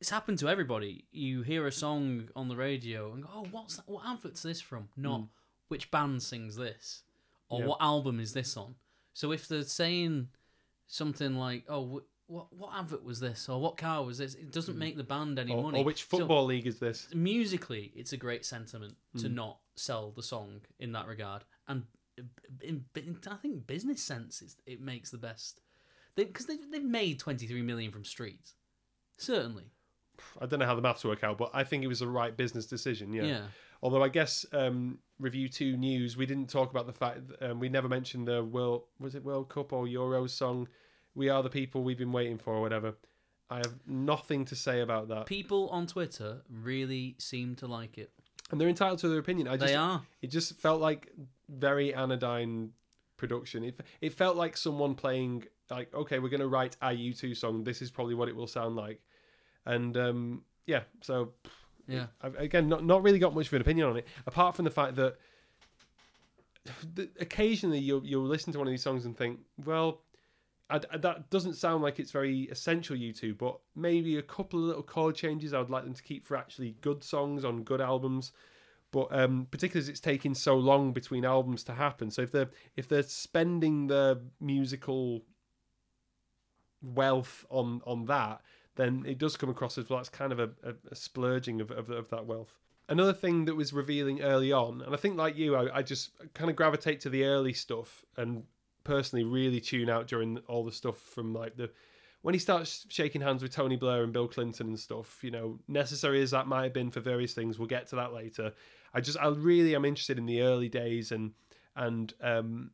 it's happened to everybody, you hear a song on the radio and go, "Oh, what's that? What advert's this from?" Not which band sings this, or. Yeah. what album is this on. So if they're saying something like, "Oh, wh- what what advert was this or what car was this? It doesn't make the band any or, money. or which So, football league is this? musically, it's a great sentiment to Mm. not sell the song in that regard, and in, in I think business sense, it's, it makes the best because they, they've made twenty three million from Streets, certainly. I don't know how the maths work out, but I think it was the right business decision. Yeah. Yeah, Although I guess um, review two news, we didn't talk about the fact that, um, we never mentioned the World was it World Cup or Euros song, "We Are the People We've Been Waiting For" or whatever. I have nothing to say about that, people on Twitter really seem to like it. and they're entitled to their opinion. I just they are. it just felt like very anodyne production. It it felt like someone playing like okay, we're gonna write a U2 song. This is probably what it will sound like, and um, yeah, so Yeah. I've, again, not not really got much of an opinion on it, apart from the fact that occasionally you'll you'll listen to one of these songs and think, well, I, I- that doesn't sound like it's very essential U2, but maybe a couple of little chord changes I would like them to keep for actually good songs on good albums. But um, particularly as it's taking so long between albums to happen, so if they're if they're spending the musical wealth on on that, then it does come across as well. That's kind of a, a, a splurging of, of of that wealth. Another thing that was revealing early on, and I think like you, I, I just kind of gravitate to the early stuff, and personally really tune out during all the stuff from like the when he starts shaking hands with Tony Blair and Bill Clinton and stuff. You know, necessary as that might have been for various things, we'll get to that later. I just I really am interested in the early days and and um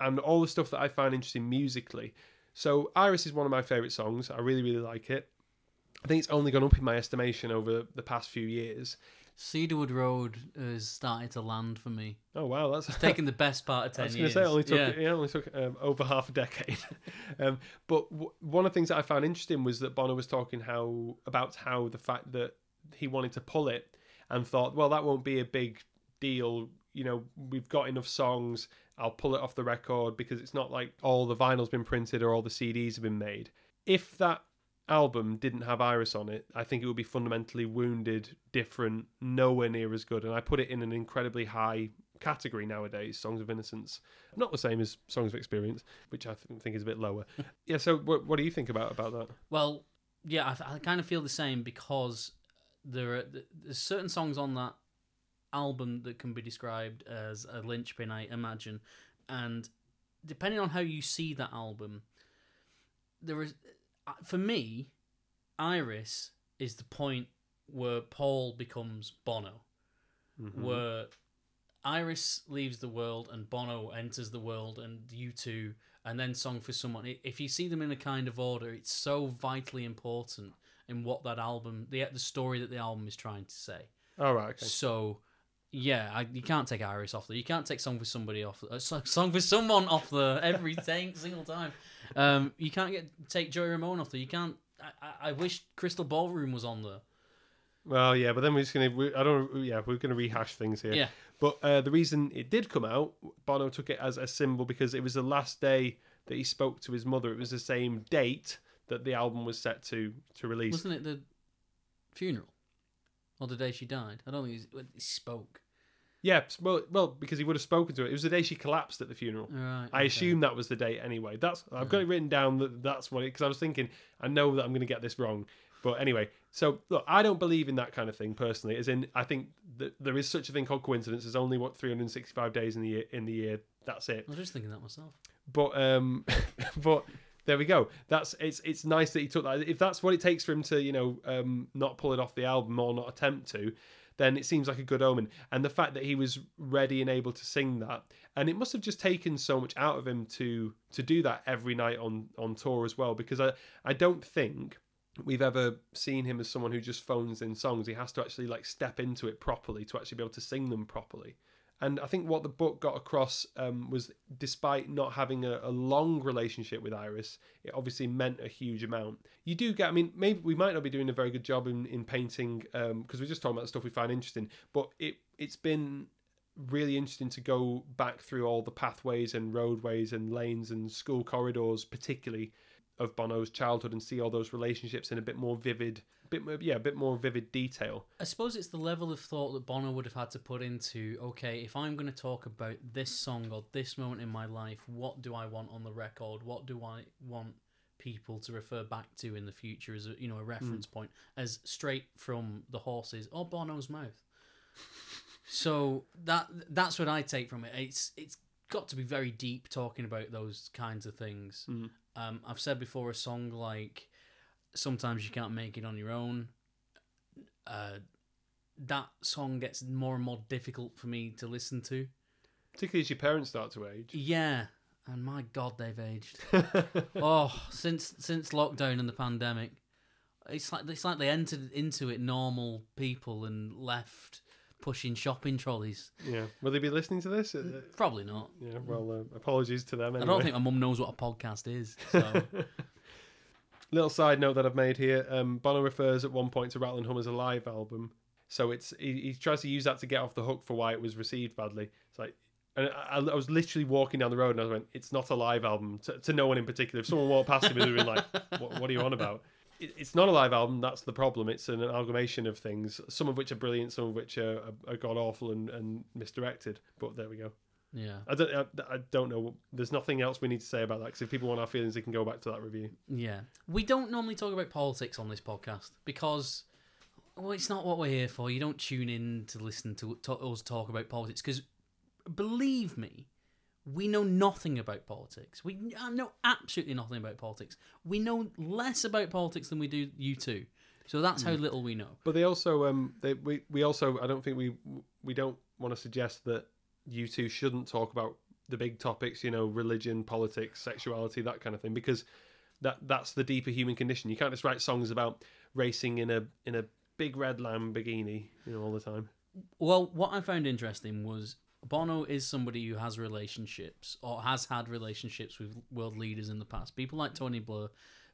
and all the stuff that I find interesting musically. So Iris is one of my favorite songs. I really really like it. I think it's only gone up in my estimation over the past few years. Cedarwood Road is starting to land for me. Oh wow, that's Taking the best part of I ten was going years. say it only took yeah. it only took um, over half a decade. um, but w- one of the things that I found interesting was that Bono was talking how about how the fact that he wanted to pull it and thought, well, that won't be a big deal. You know, we've got enough songs. I'll pull it off the record because it's not like all the vinyl's been printed or all the CDs have been made. If that album didn't have Iris on it, I think it would be fundamentally wounded, different, nowhere near as good. And I put it in an incredibly high category nowadays. Songs of Innocence, not the same as Songs of Experience, which I th- think is a bit lower. yeah. So, what, what do you think about about that? Well, yeah, I, I kind of feel the same because there are there's certain songs on that album that can be described as a linchpin, I imagine, and depending on how you see that album, there is uh, for me, Iris is the point where Paul becomes Bono, Mhm. where Iris leaves the world and Bono enters the world, and U2, and then Song for Someone. If you see them in a kind of order, it's so vitally important in what that album, the the story that the album is trying to say. All right. Okay. So, yeah, I, you can't take Iris off there. You can't take Song for Somebody off. Uh, song for Someone off there every single time. Um, you can't get take Joey Ramone off there. You can't. I, I, wish Crystal Ballroom was on there. Well, yeah, but then we're just gonna. We, I don't. Yeah, we're gonna rehash things here. Yeah. But uh, the reason it did come out, Bono took it as a symbol because it was the last day that he spoke to his mother. It was the same date that the album was set to to release. Wasn't it the funeral or the day she died? I don't think he spoke. Yeah, well, well, because he would have spoken to her. It was the day she collapsed at the funeral. Right. I assume that was the date anyway. That's I've got it written down that that's what it because I was thinking I know that I'm going to get this wrong. But anyway, so look, I don't believe in that kind of thing personally. As in, I think that there is such a thing called coincidence. There's only what 365 days in the year. In the year, that's it. I was just thinking that myself. But um, but there we go. That's it's it's nice that he took that. If that's what it takes for him to you know um not pull it off the album or not attempt to, then it seems like a good omen. And the fact that he was ready and able to sing that, and it must have just taken so much out of him to to do that every night on on tour as well. Because I I don't think we've ever seen him as someone who just phones in songs. He has to actually like step into it properly to actually be able to sing them properly. And I think what the book got across um, was, despite not having a, a long relationship with Iris, it obviously meant a huge amount. You do get, I mean, maybe we might not be doing a very good job in, in painting because we're just talking about stuff we find interesting, but it it's been really interesting to go back through all the pathways and roadways and lanes and school corridors, particularly of Bono's childhood, and see all those relationships in a bit more vivid, bit more, yeah, a bit more vivid detail. I suppose it's the level of thought that Bono would have had to put into okay, if I'm going to talk about this song or this moment in my life, what do I want on the record? What do I want people to refer back to in the future as a you know a reference point as straight from the horses or Bono's mouth. so that that's what I take from it. It's it's got to be very deep talking about those kinds of things. Mm. Um, I've said before a song like "Sometimes You Can't Make It on Your Own." Uh, that song gets more and more difficult for me to listen to. Particularly as your parents start to age. Yeah, and my God, they've aged. oh, since since lockdown and the pandemic, it's like it's like they entered into it normal people and left pushing shopping trolleys. yeah. Will they be listening to this? Uh, Probably not. Yeah. Well, uh, apologies to them. I don't think my mum knows what a podcast is. So Little side note that I've made here. Um, Bono refers at one point to Rattle and Hum as a live album, so it's he, he tries to use that to get off the hook for why it was received badly. It's like. And I, I was literally walking down the road and I went, "It's not a live album." To, to no one in particular. If someone walked past him, they'd like, what, "What are you on about?" It, it's not a live album. That's the problem. It's an amalgamation of things, some of which are brilliant, some of which are, are, are god awful and, and misdirected. But there we go. Yeah, I don't. I, I don't know. There's nothing else we need to say about that. Because if people want our feelings, they can go back to that review. yeah. We don't normally talk about politics on this podcast because. Well, it's not what we're here for. You don't tune in to listen to, to us talk about politics because, believe me, we know nothing about politics. We know absolutely nothing about politics. We know less about politics than we do U2. So that's how little we know. But they also, um, they we, we also, I don't think we we don't want to suggest that U2 shouldn't talk about the big topics, you know, religion, politics, sexuality, that kind of thing, because that that's the deeper human condition. You can't just write songs about racing in a in a big red Lamborghini, you know, all the time. Well, what I found interesting was Bono is somebody who has relationships or has had relationships with world leaders in the past. People like Tony Blair,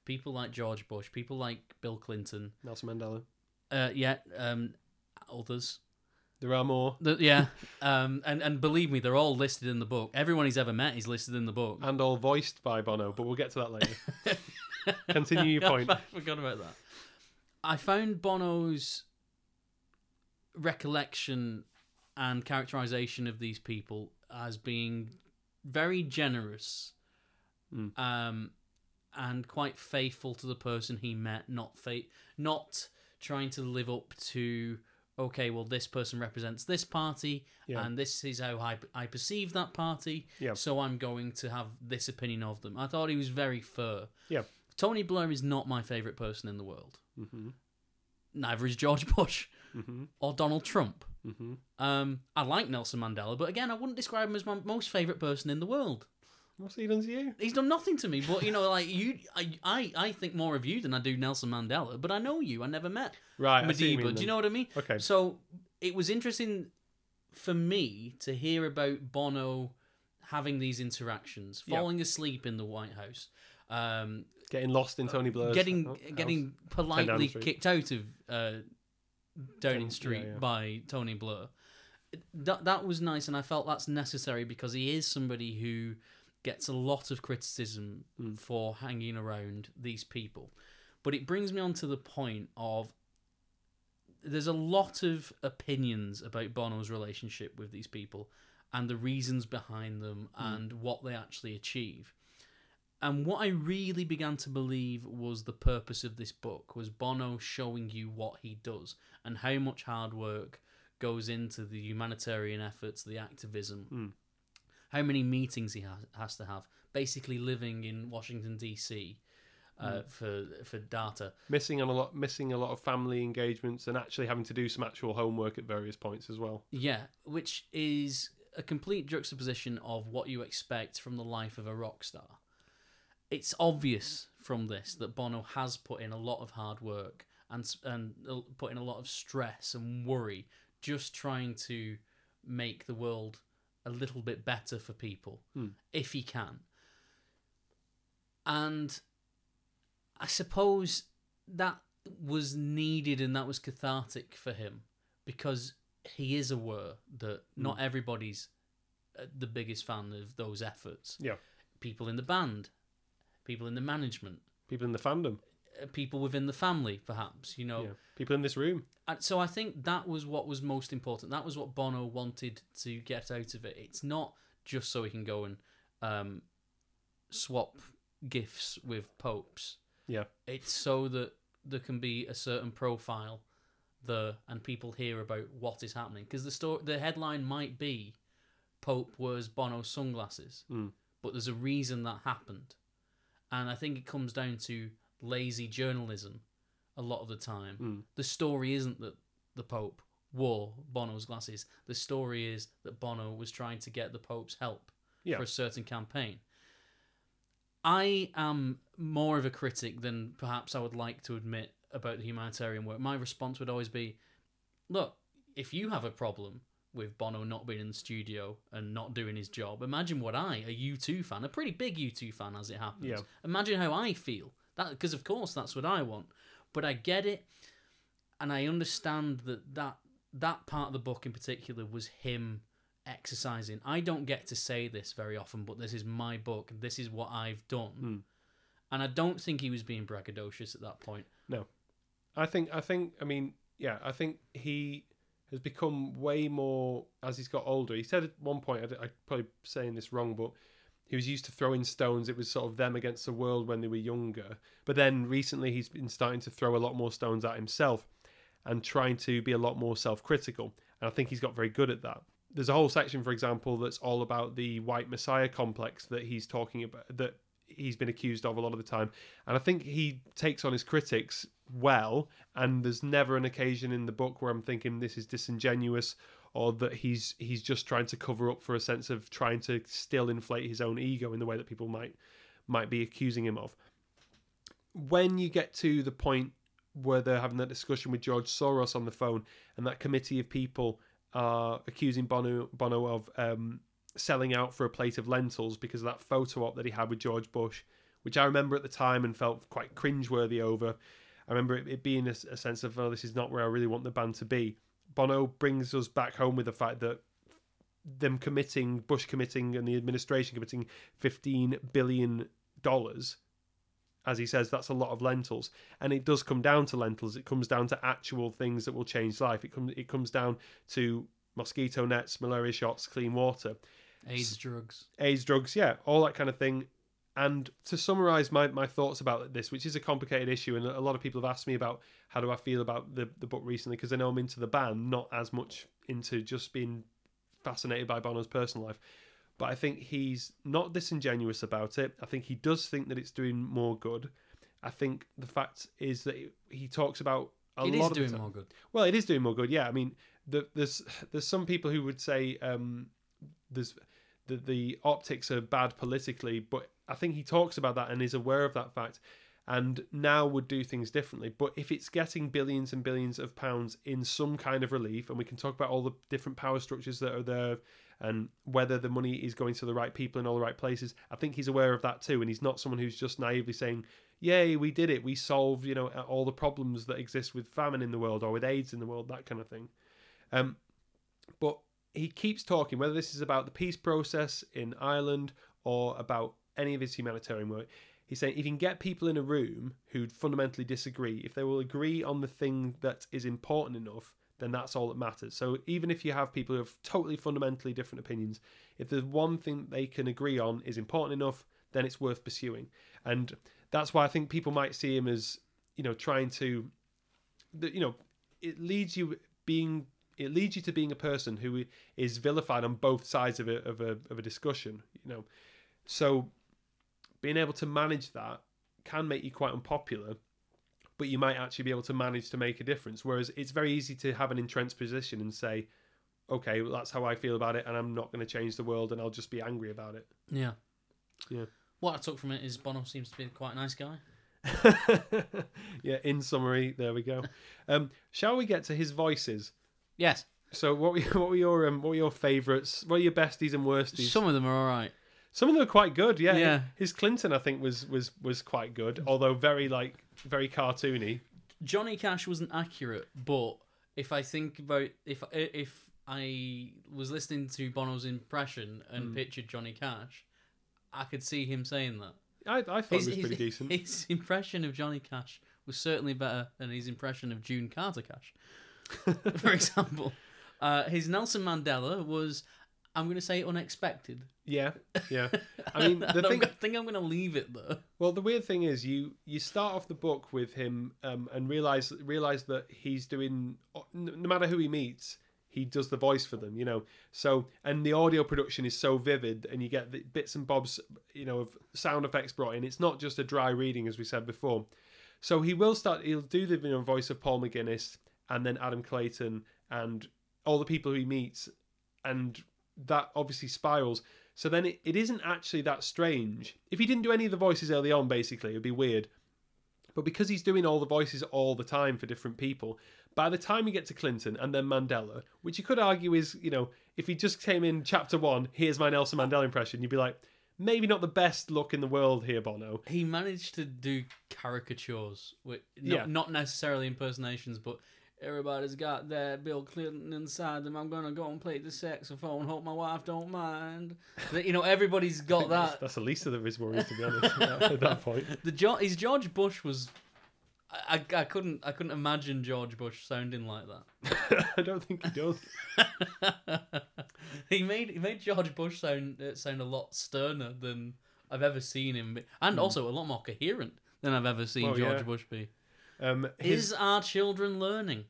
people like George Bush, people like Bill Clinton. Nelson Mandela. Uh, yeah, um, others. There are more, The, yeah, um, and and believe me, they're all listed in the book. Everyone he's ever met is listed in the book. and all voiced by Bono, but we'll get to that later. Continue your point. I forgot about that. I found Bono's recollection and characterization of these people as being very generous Mm. um, and quite faithful to the person he met, not fa- not trying to live up to okay, well this person represents this party Yeah. and this is how I, I perceive that party, Yeah. so I'm going to have this opinion of them. I thought he was very fair. Yeah. Tony Blair is not my favorite person in the world. hmm Neither is George Bush hmm or Donald Trump. hmm Um, I like Nelson Mandela, but again, I wouldn't describe him as my most favorite person in the world. What's he done to you? He's done nothing to me, but you know, like you, I, I, I think more of you than I do Nelson Mandela. But I know you. I never met Right. I see what Madiba. mean Do you know what I mean? Okay. So it was interesting for me to hear about Bono having these interactions, Yeah. falling asleep in the White House, um, Getting lost in Tony Blair's getting house. getting politely kicked out of uh, Downing Yeah, Street yeah. by Tony Blair. That that was nice, and I felt that's necessary because he is somebody who gets a lot of criticism Mm. for hanging around these people. But it brings me on to the point of there's a lot of opinions about Bono's relationship with these people and the reasons behind them and what they actually achieve. And what I really began to believe was the purpose of this book was Bono showing you what he does and how much hard work goes into the humanitarian efforts, the activism, Mm. How many meetings he has, has to have, basically living in Washington D.C. Uh, for for DATA. missing on a lot, missing a lot of family engagements, and actually having to do some actual homework at various points as well. Yeah, which is a complete juxtaposition of what you expect from the life of a rock star. It's obvious from this that Bono has put in a lot of hard work and and put in a lot of stress and worry just trying to make the world a little bit better for people Hmm. if he can. And I suppose that was needed and that was cathartic for him because he is aware that not everybody's uh, the biggest fan of those efforts. Yeah. People in the band, people in the management, People in the fandom, people within the family, perhaps, you know. yeah. people in this room. And so I think that was what was most important. That was what Bono wanted to get out of it. It's not just so he can go and um, swap gifts with popes. Yeah. It's so that there can be a certain profile there and people hear about what is happening because the story the headline might be Pope wears Bono sunglasses, Mm. but there's a reason that happened, and I think it comes down to lazy journalism a lot of the time. Mm. The story isn't that the Pope wore Bono's glasses. The story is that Bono was trying to get the Pope's help Yeah. for a certain campaign. I am more of a critic than perhaps I would like to admit about the humanitarian work. My response would always be look, if you have a problem with Bono not being in the studio and not doing his job, imagine what I, a U2 fan, a pretty big U2 fan as it happens, Yeah. imagine how I feel. That Because, of course, that's what I want. But I get it, and I understand that that, that part of the book in particular was him exercising. I don't get to say this very often, but this is my book. This is what I've done. Hmm. And I don't think he was being braggadocious at that point. No. I think I think I mean yeah I think he has become way more as he's got older. He said at one point I, I'm probably saying this wrong, but he was used to throwing stones. It was sort of them against the world when they were younger. But then recently he's been starting to throw a lot more stones at himself and trying to be a lot more self-critical. And I think he's got very good at that. There's a whole section, for example, that's all about the white messiah complex that he's talking about that he's been accused of a lot of the time. And I think he takes on his critics well. And there's never an occasion in the book where I'm thinking this is disingenuous or that he's he's just trying to cover up for a sense of trying to still inflate his own ego in the way that people might might be accusing him of. When you get to the point where they're having that discussion with George Soros on the phone, and that committee of people are accusing Bono Bono of um, selling out for a plate of lentils because of that photo op that he had with George Bush, which I remember at the time and felt quite cringeworthy over. I remember it, it being a, a sense of, oh, this is not where I really want the band to be. Bono brings us back home with the fact that them committing, Bush committing, and the administration committing $15 billion, as he says, that's a lot of lentils. And it does come down to lentils. It comes down to actual things that will change life. It, comes it comes down to mosquito nets, malaria shots, clean water. AIDS, drugs. AIDS, drugs, yeah, all that kind of thing. And to summarize my, my thoughts about this, which is a complicated issue, and a lot of people have asked me about how do I feel about the, the book recently, because I know I'm into the band, not as much into just being fascinated by Bono's personal life. But I think he's not disingenuous about it. I think he does think that it's doing more good. I think the fact is that he talks about a It lot is of doing the more good. well, it is doing more good. Yeah, I mean, the, there's there's some people who would say um, there's the the optics are bad politically, but I think he talks about that and is aware of that fact, and now would do things differently. But if it's getting billions and billions of pounds in some kind of relief, and we can talk about all the different power structures that are there. And whether the money is going to the right people in all the right places, I think he's aware of that too. And he's not someone who's just naively saying, yay, we did it. We solved, you know, all the problems that exist with famine in the world or with AIDS in the world, that kind of thing. Um, but he keeps talking, whether this is about the peace process in Ireland or about any of his humanitarian work. He's saying if you can get people in a room who fundamentally disagree, if they will agree on the thing that is important enough, then that's all that matters. So even if you have people who have totally fundamentally different opinions, if there's one thing they can agree on is important enough, then it's worth pursuing. And that's why I think people might see him as, you know, trying to, you know, it leads you being, it leads you to being a person who is vilified on both sides of a of a of a discussion. You know, so being able to manage that can make you quite unpopular but you might actually be able to manage to make a difference. Whereas it's very easy to have an entrenched position and say, okay, well, that's how I feel about it, and I'm not going to change the world, and I'll just be angry about it. Yeah. Yeah. What I took from it is Bono seems to be quite a nice guy. yeah, in summary, there we go. Um, shall we get to his voices? Yes. So, what were, what were your um, what were your favourites? What are your besties and worsties? Some of them are all right. Some of them are quite good. Yeah, Yeah. His Clinton, I think, was was was quite good, although very like very cartoony. Johnny Cash wasn't accurate, but if I think about if if I was listening to Bono's impression and Hmm. pictured Johnny Cash, I could see him saying that. I, I thought it was pretty decent. His impression of Johnny Cash was certainly better than his impression of June Carter Cash, for example. Uh, his Nelson Mandela was I'm gonna say unexpected. Yeah, yeah. I mean, the thing. go- think I'm gonna leave it though. Well, the weird thing is, you you start off the book with him um, and realize realize that he's doing no no matter who he meets, he does the voice for them. You know, so and the audio production is so vivid, and you get the bits and bobs, you know, of sound effects brought in. It's not just a dry reading, as we said before. So he will start. He'll do the you know, voice of Paul McGuinness, and then Adam Clayton, and all the people he meets, and that obviously spirals. So then it, it isn't actually that strange. If he didn't do any of the voices early on, basically, it'd be weird. But because he's doing all the voices all the time for different people, by the time you get to Clinton and then Mandela, which you could argue is, you know, if he just came in chapter one, here's my Nelson Mandela impression, you'd be like, maybe not the best look in the world here, Bono. He managed to do caricatures, with, not, Yeah. not necessarily impersonations, but everybody's got that Bill Clinton inside them. I'm gonna go and play the saxophone. Hope my wife don't mind. That- you know, everybody's got that. that's the least of his worries, to be honest, at that point. The jo- his George Bush was. I, I, I couldn't I couldn't imagine George Bush sounding like that. I don't think he does. he made he made George Bush sound uh, sound a lot sterner than I've ever seen him, be, and also a lot more coherent than I've ever seen. Well, George yeah. Bush be. Um, his, Is our children learning?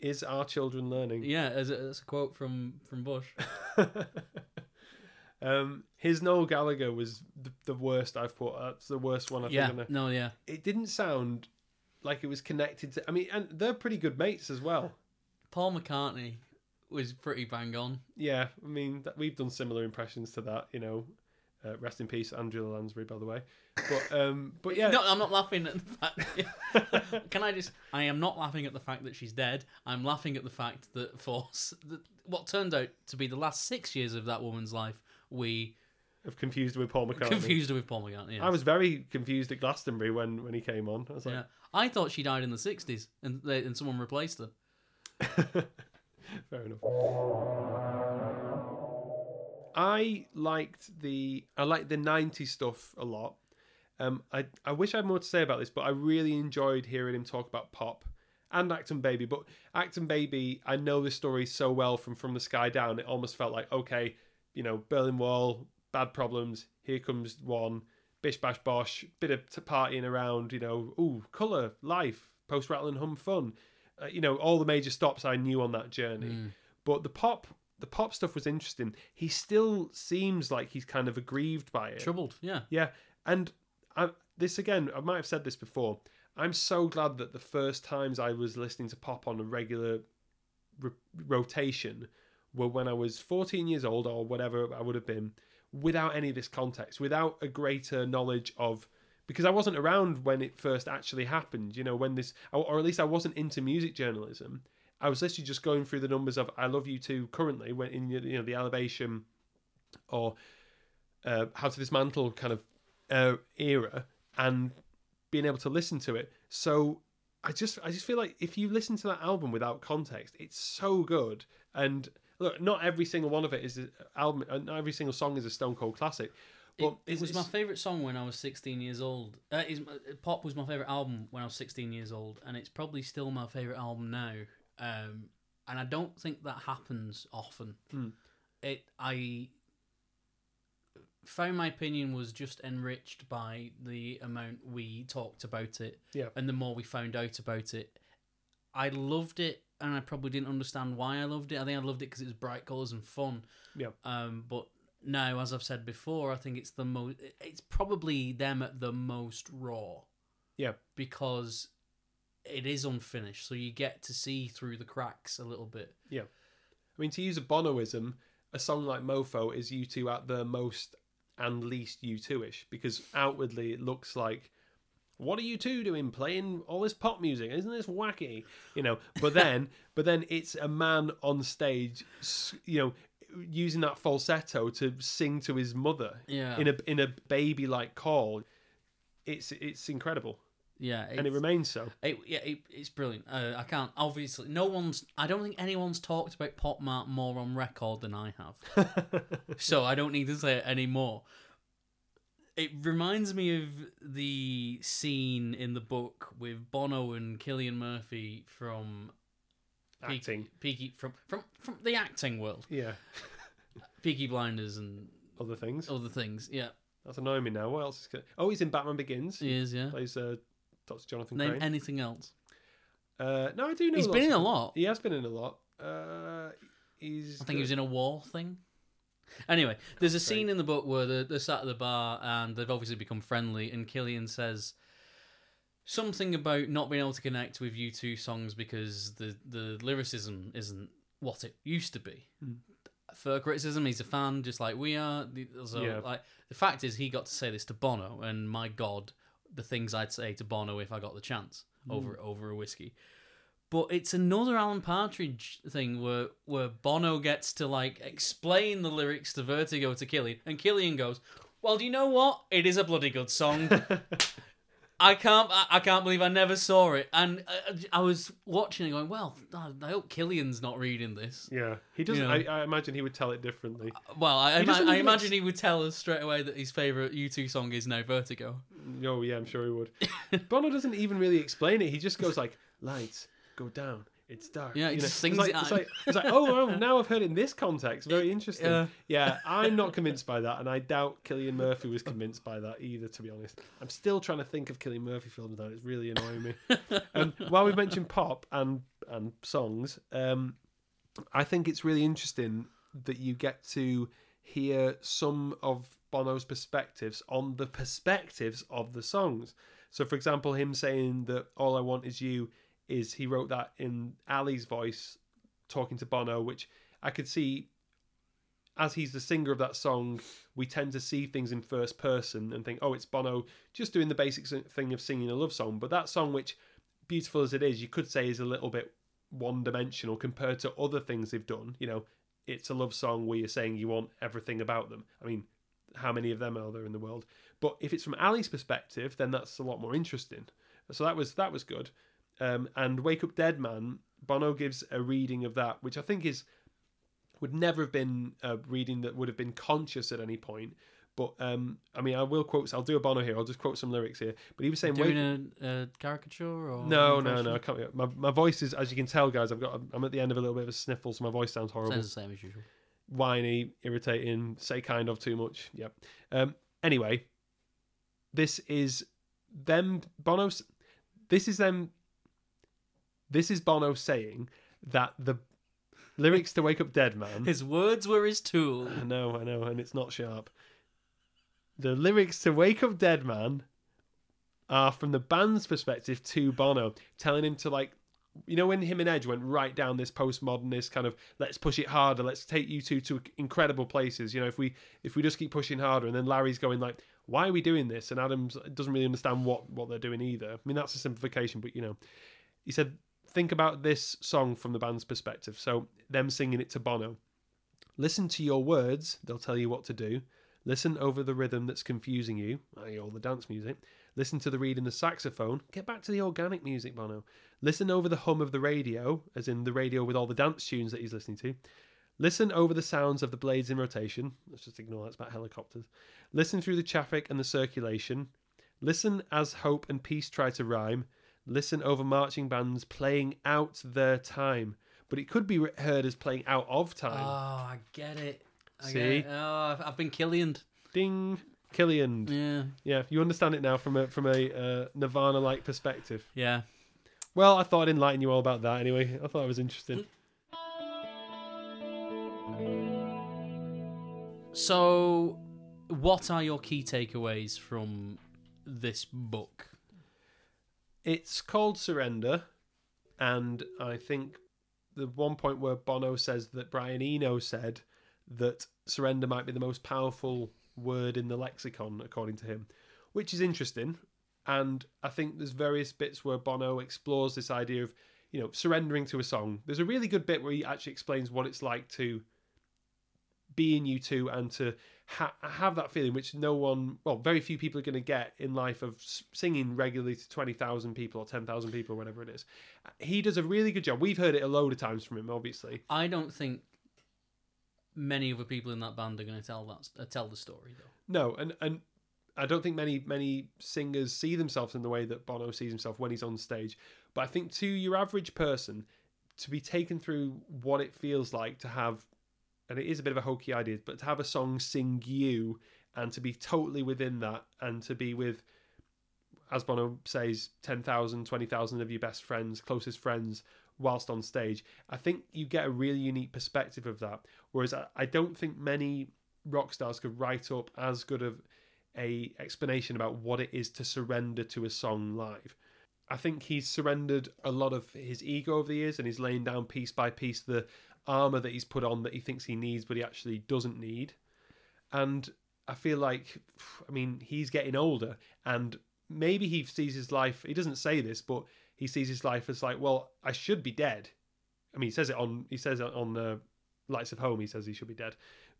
is our children learning? Yeah, as a, as a quote from from Bush. um, his Noel Gallagher was the, the worst I've put. That's the worst one I yeah, think. on no, yeah. It didn't sound like it was connected to. I mean, and they're pretty good mates as well. Paul McCartney was pretty bang on. Yeah, I mean, that, we've done similar impressions to that. You know, uh, rest in peace, Angela Lansbury, by the way. But um, but yeah, No, I'm not laughing at the fact. Can I just? I am not laughing at the fact that she's dead. I'm laughing at the fact that for that what turned out to be the last six years of that woman's life, we I've confused with Paul McCartney. confused her with Paul McCartney. yes. I was very confused at Glastonbury when when he came on. I was like, Yeah, I thought she died in the '60s, and they, and someone replaced her. Fair enough. I liked the I liked the '90s stuff a lot. Um, I I wish I had more to say about this, but I really enjoyed hearing him talk about pop and Achtung Baby. But Achtung Baby, I know this story so well from From the Sky Down. It almost felt like okay, you know, Berlin Wall, bad problems. Here comes one. Bish bash bosh, bit of partying around. You know, ooh, color, life, post rattle and hum fun. Uh, you know, all the major stops I knew on that journey. Mm. But the pop, the pop stuff was interesting. He still seems like he's kind of aggrieved by it. Troubled, yeah. Yeah, and I, this again, I might have said this before. I'm so glad that the first times I was listening to pop on a regular ro- rotation were when I was 14 years old or whatever I would have been, without any of this context, without a greater knowledge of. Because I wasn't around when it first actually happened, you know, when this, or at least I wasn't into music journalism. I was literally just going through the numbers of "I Love You Too" currently, when in you know the elevation or uh, how to dismantle kind of uh, era and being able to listen to it. So I just I just feel like if you listen to that album without context, it's so good. And look, not every single one of it is an album. uh, Not every single song is a Stone Cold classic. But it, it was my favorite song when I was 16 years old. Uh, is, Pop was my favorite album when I was 16 years old, and it's probably still my favorite album now. Um, and I don't think that happens often. Hmm. It I found my opinion was just enriched by the amount we talked about it, Yeah. and the more we found out about it. I loved it, and I probably didn't understand why I loved it. I think I loved it because it was bright colors and fun. Yeah. Um, but now, as I've said before, I think it's the most. It's probably them at the most raw. Yeah. Because it is unfinished, so you get to see through the cracks a little bit. Yeah, I mean, to use a Bonoism, a song like Mofo is U2 at the most and least U2 ish because outwardly it looks like, what are U2 doing playing all this pop music? Isn't this wacky? You know, but then, but then it's a man on stage, you know, using that falsetto to sing to his mother Yeah. in a in a baby like call. It's it's incredible, yeah. and it remains so. It, yeah, it, it's brilliant. Uh, I can't obviously. No one's. I don't think anyone's talked about Pop Mart more on record than I have. so I don't need to say it anymore. It reminds me of the scene in the book with Bono and Cillian Murphy from Peaky- Acting, Peaky from from from the acting world. yeah, Peaky Blinders and Other things. other things. Yeah, That's annoying me now. What else is? Good? Oh, he's in Batman Begins. he is. Yeah. Plays uh, Doctor Jonathan Name Crane. anything else? Uh, no, I do know. He's lots been in of- a lot. He has been in a lot. Uh, he's. I think he was in a war thing. Anyway, there's a scene in the book where they're, they're sat at the bar and they've obviously become friendly, and Cillian says something about not being able to connect with U2 songs because the, the lyricism isn't what it used to be. Hmm. For criticism, he's a fan just like we are. The- So, Yeah. like, the fact is, he got to say this to Bono, and my God, the things I'd say to Bono if I got the chance Hmm. over over a whiskey. But it's another Alan Partridge thing where where Bono gets to like explain the lyrics to Vertigo to Cillian, and Cillian goes, "Well, do you know what? It is a bloody good song. I can't I, I can't believe I never saw it." And I, I was watching it, going, "Well, I hope Cillian's not reading this." Yeah, he doesn't. You know. I, I imagine he would tell it differently. Uh, well, I, He ima- I imagine he would tell us straight away that his favorite U2 song is now Vertigo. Oh yeah, I'm sure he would. Bono doesn't even really explain it. He just goes like, "Lights go down. It's dark." Yeah, he You know, just it's sings like, it It's like, it's like, oh, well, now I've heard it in this context. Very interesting. Yeah. Yeah. I'm not convinced by that, and I doubt Cillian Murphy was convinced by that either. To be honest, I'm still trying to think of Cillian Murphy films now. It's really annoying me. um, while we've mentioned pop and and songs, um, I think it's really interesting that you get to hear some of Bono's perspectives on the perspectives of the songs. So, for example, him saying that "All I Want Is You" is he wrote that in Ali's voice, talking to Bono, which I could see. As he's the singer of that song, we tend to see things in first person and think, "Oh, it's Bono just doing the basic thing of singing a love song." But that song, which beautiful as it is, you could say is a little bit one dimensional compared to other things they've done. You know, it's a love song where you're saying you want everything about them. I mean, how many of them are there in the world? But if it's from Ali's perspective, then that's a lot more interesting. So that was that was good. Um, and Wake Up Dead Man, Bono gives a reading of that, which I think is would never have been a reading that would have been conscious at any point. But um, I mean, I will quote. I'll do a Bono here. I'll just quote some lyrics here. But he was saying, Wake Doing a, a caricature or no, no, no. I can't. My, my voice is, as you can tell, guys. I've got. I'm at the end of a little bit of a sniffle, so my voice sounds horrible, Sounds the same as usual. whiny, irritating. Say kind of too much. Yep. Um. Anyway, this is them. Bono's. This is them. This is Bono saying that the lyrics to "Wake Up Dead Man." His words were his tool. I know, I know, and it's not sharp. The lyrics to Wake Up Dead Man are from the band's perspective to Bono, telling him to like you know when him and Edge went right down this postmodernist kind of let's push it harder, let's take U2 to incredible places. You know, if we if we just keep pushing harder, and then Larry's going like, why are we doing this? And Adams doesn't really understand what what they're doing either. I mean, that's a simplification, but you know, he said think about this song from the band's perspective. So them singing it to Bono. Listen to your words, they'll tell you what to do. Listen over the rhythm that's confusing you, i.e., all the dance music. Listen to the reed in the saxophone. Get back to the organic music, Bono. Listen over the hum of the radio, as in the radio with all the dance tunes that he's listening to. Listen over the sounds of the blades in rotation. Let's just ignore that's about helicopters. Listen through the traffic and the circulation. Listen as hope and peace try to rhyme. Listen over marching bands playing out their time. But it could be heard as playing out of time. Oh. I get it. I See? get it. Oh, I've, been Cillian. Ding. Cillian. Yeah, Yeah, you understand it now from a from a uh, Nirvana like perspective. yeah. Well, I thought I'd enlighten you all about that anyway. I thought it was interesting. So, what are your key takeaways from this book? It's called Surrender, and I think the one point where Bono says that Brian Eno said that surrender might be the most powerful word in the lexicon, according to him, which is interesting. And I think there's various bits where Bono explores this idea of, you know, surrendering to a song. There's a really good bit where he actually explains what it's like to be in U2 and to ha- have that feeling, which no one, well, very few people are going to get in life of singing regularly to 20,000 people or 10,000 people or whatever it is. He does a really good job. We've heard it a load of times from him, obviously. I don't think many other people in that band are going to tell that uh, tell the story though. No, and and I don't think many many singers see themselves in the way that Bono sees himself when he's on stage. But I think to your average person, to be taken through what it feels like to have and it is a bit of a hokey idea, but to have a song sing you and to be totally within that and to be with, as Bono says, 10,000, 20,000 of your best friends, closest friends, whilst on stage, I think you get a really unique perspective of that. Whereas I, don't think many rock stars could write up as good of a explanation about what it is to surrender to a song live. I think he's surrendered a lot of his ego over the years and he's laying down piece by piece the armor that he's put on that he thinks he needs but he actually doesn't need. And I feel like, I mean, he's getting older and maybe he sees his life, he doesn't say this, but he sees his life as like, well, I should be dead. I mean, he says it on, he says it on the Lights of Home, he says he should be dead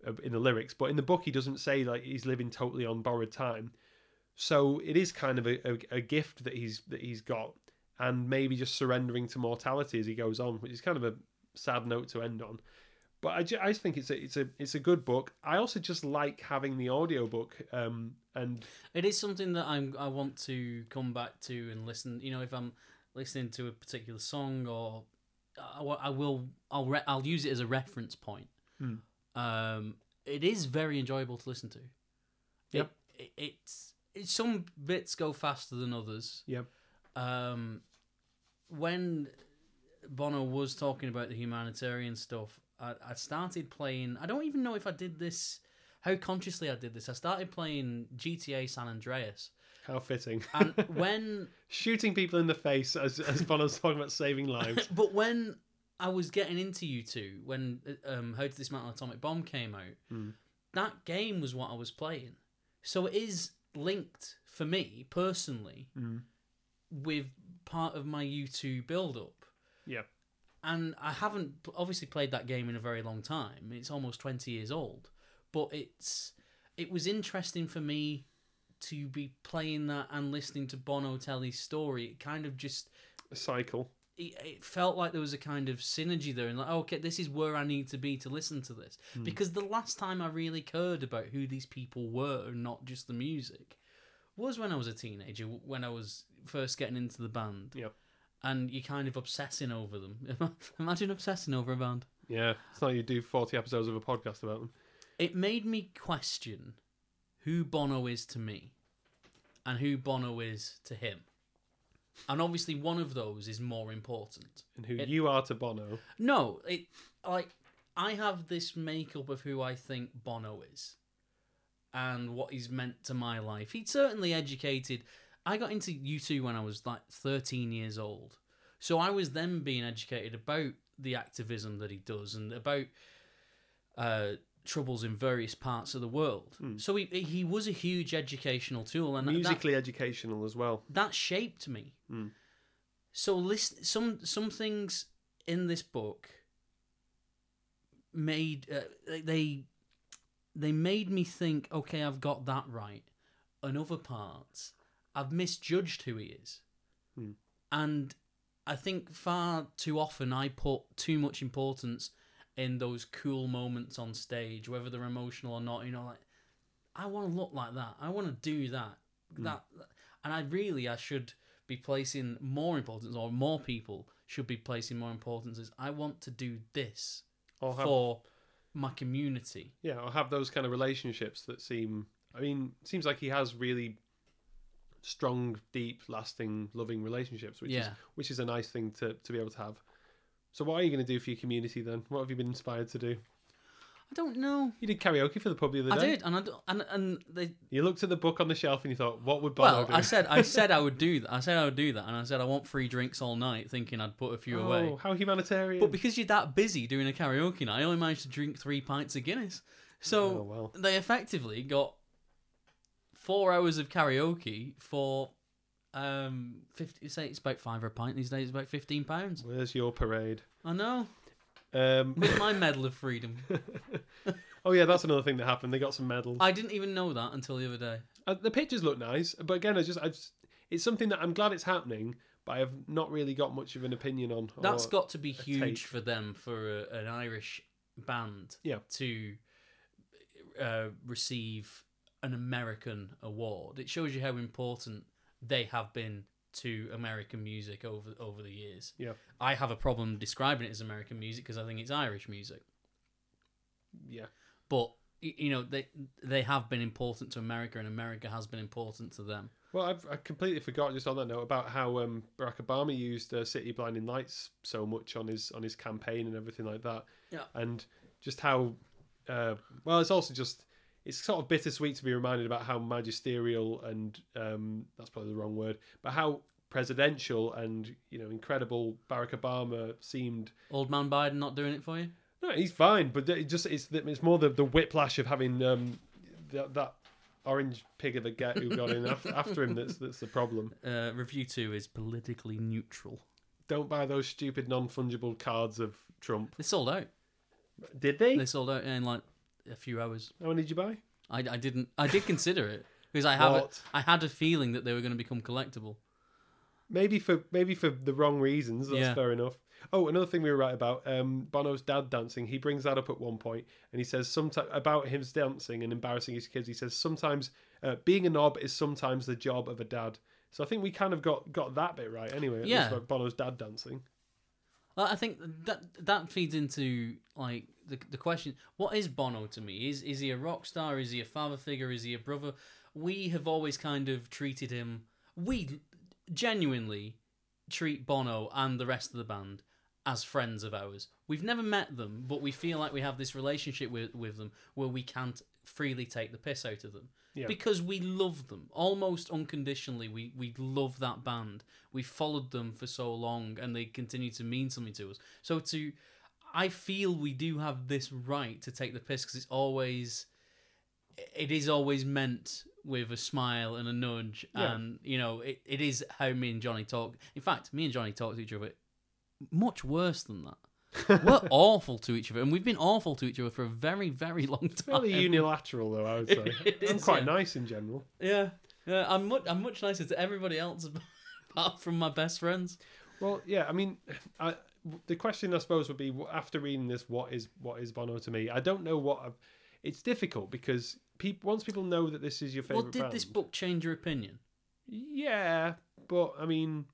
uh, in the lyrics, but in the book, he doesn't say like he's living totally on borrowed time. So it is kind of a, a, a gift that he's that he's got, and maybe just surrendering to mortality as he goes on, which is kind of a sad note to end on. But I, ju- I just think it's a it's a it's a good book. I also just like having the audiobook um and It is something that I'm I want to come back to and listen. You know, if I'm listening to a particular song or I, I will I'll re- I'll use it as a reference point. Hmm. Um, it is very enjoyable to listen to. Yep. It, it, it's it's some bits go faster than others. Yep. Um, when Bono was talking about the humanitarian stuff, I, I started playing. I don't even know if I did this. How consciously I did this. I started playing GTA San Andreas, how fitting. and when Shooting people in the face as as Bono's talking about saving lives. but when I was getting into U2, when um, How to Dismantle an Atomic Bomb came out, Hmm. that game was what I was playing. So it is linked for me personally Mm. with part of my U2 build up. Yeah. And I haven't obviously played that game in a very long time. It's almost 20 years old. But it's it was interesting for me to be playing that and listening to Bono tell his story. It kind of just A cycle. it, it felt like there was a kind of synergy there and like oh, okay this is where i need to be to listen to this hmm. because the last time i really cared about who these people were and not just the music was when i was a teenager when i was first getting into the band Yep. And you're kind of obsessing over them imagine obsessing over a band Yeah. It's not like you do forty episodes of a podcast about them. it made me question who bono is to me and who bono is to him and obviously one of those is more important And who It- you are to Bono. No, it like I have this makeup of who I think Bono is, and what he's meant to my life. He's certainly educated. I got into U2 when I was like 13 years old, so I was then being educated about the activism that he does and about uh, troubles in various parts of the world. So he he was a huge educational tool, and that- Musically educational as well. that shaped me. Mm. So list some some things in this book made uh, they they made me think. Okay, I've got that right. And other parts, I've misjudged who he is, Hmm. and I think far too often I put too much importance in those cool moments on stage, whether they're emotional or not. You know, like I want to look like that. I want to do that. That, and I really I should be placing more importance, or more people should be placing more importance. Is I want to do this Or have for my community. yeah, or have those kind of relationships that seem. I mean, it seems like he has really strong, deep, lasting, loving relationships, which is which is a nice thing to to be able to have. So, what are you going to do for your community then? What have you been inspired to do? I don't know. You did karaoke for the pub the other I day. did, and I and and they. You looked at the book on the shelf and you thought, "What would Bono Well, do?" I said I said I would do that. I said I would do that, and I said I want free drinks all night, thinking I'd put a few oh, away. how humanitarian! But because you're that busy doing a karaoke night, I only managed to drink three pints of Guinness. So oh well, they effectively got four hours of karaoke for um fifty. Say it's about five a pint these days. It's about fifteen pounds. where's your parade? I know. Um, With my medal of freedom, oh yeah, that's another thing that happened. They got some medals. I didn't even know that until the other day. Uh, the pictures look nice, but again, I just, I just, it's something that I'm glad it's happening, but I have not really got much of an opinion on. That's got to be huge take. for them for a, an Irish band Yeah. to uh, receive an American award. It shows you how important they have been to American music over over the years. Yeah. I have a problem describing it as American music because I think it's Irish music. yeah. but you know they they have been important to America, and America has been important to them. Well, I've I completely forgot just on that note about how um, Barack Obama used uh, City Blinding Lights so much on his on his campaign and everything like that. Yeah. and just how uh, well it's also just it's sort of bittersweet to be reminded about how magisterial and um, that's probably the wrong word, but how presidential and you know incredible Barack Obama seemed. Old man Biden not doing it for you. No, he's fine, but it just it's it's more the the whiplash of having um, that, that orange pig of a get who got in after, after him that's that's the problem. Uh, Review 2 is politically neutral. Don't buy those stupid non fungible cards of Trump. They sold out. Did they? They sold out in like a few hours. How many did you buy? I, I didn't. I did consider it because I have. A, What? I had a feeling that they were going to become collectible. Maybe for maybe for the wrong reasons. That's Yeah. fair enough. Oh, another thing we were right about um, Bono's dad dancing. He brings that up at one point, and he says sometimes about him dancing and embarrassing his kids. He says sometimes uh, being a knob is sometimes the job of a dad. So I think we kind of got got that bit right anyway. at Yeah. least about Bono's dad dancing. Well, I think that that feeds into like the the question: What is Bono to me? Is is he a rock star? Is he a father figure? Is he a brother? We have always kind of treated him. We genuinely treat Bono and the rest of the band as friends of ours. We've never met them, but we feel like we have this relationship with with them where we can't freely take the piss out of them because we love them almost unconditionally. We we love that band. We followed them for so long, and they continue to mean something to us. So to, I feel we do have this right to take the piss because it's always, it is always meant with a smile and a nudge, Yeah. and you know it, it is how me and Jonny talk. In fact, me and Jonny talk to each other much worse than that. We're awful to each other, and we've been awful to each other for a very, very long time. Fairly unilateral though, I would say. I'm quite yeah. nice in general. Yeah, yeah. I'm much, I'm much nicer to everybody else apart from my best friends. Well, yeah, I mean, I, the question I suppose would be after reading this, what is what is Bono to me? I don't know what. I've, it's difficult because people once people know that this is your favorite Well, did band, this book change your opinion? yeah, but I mean,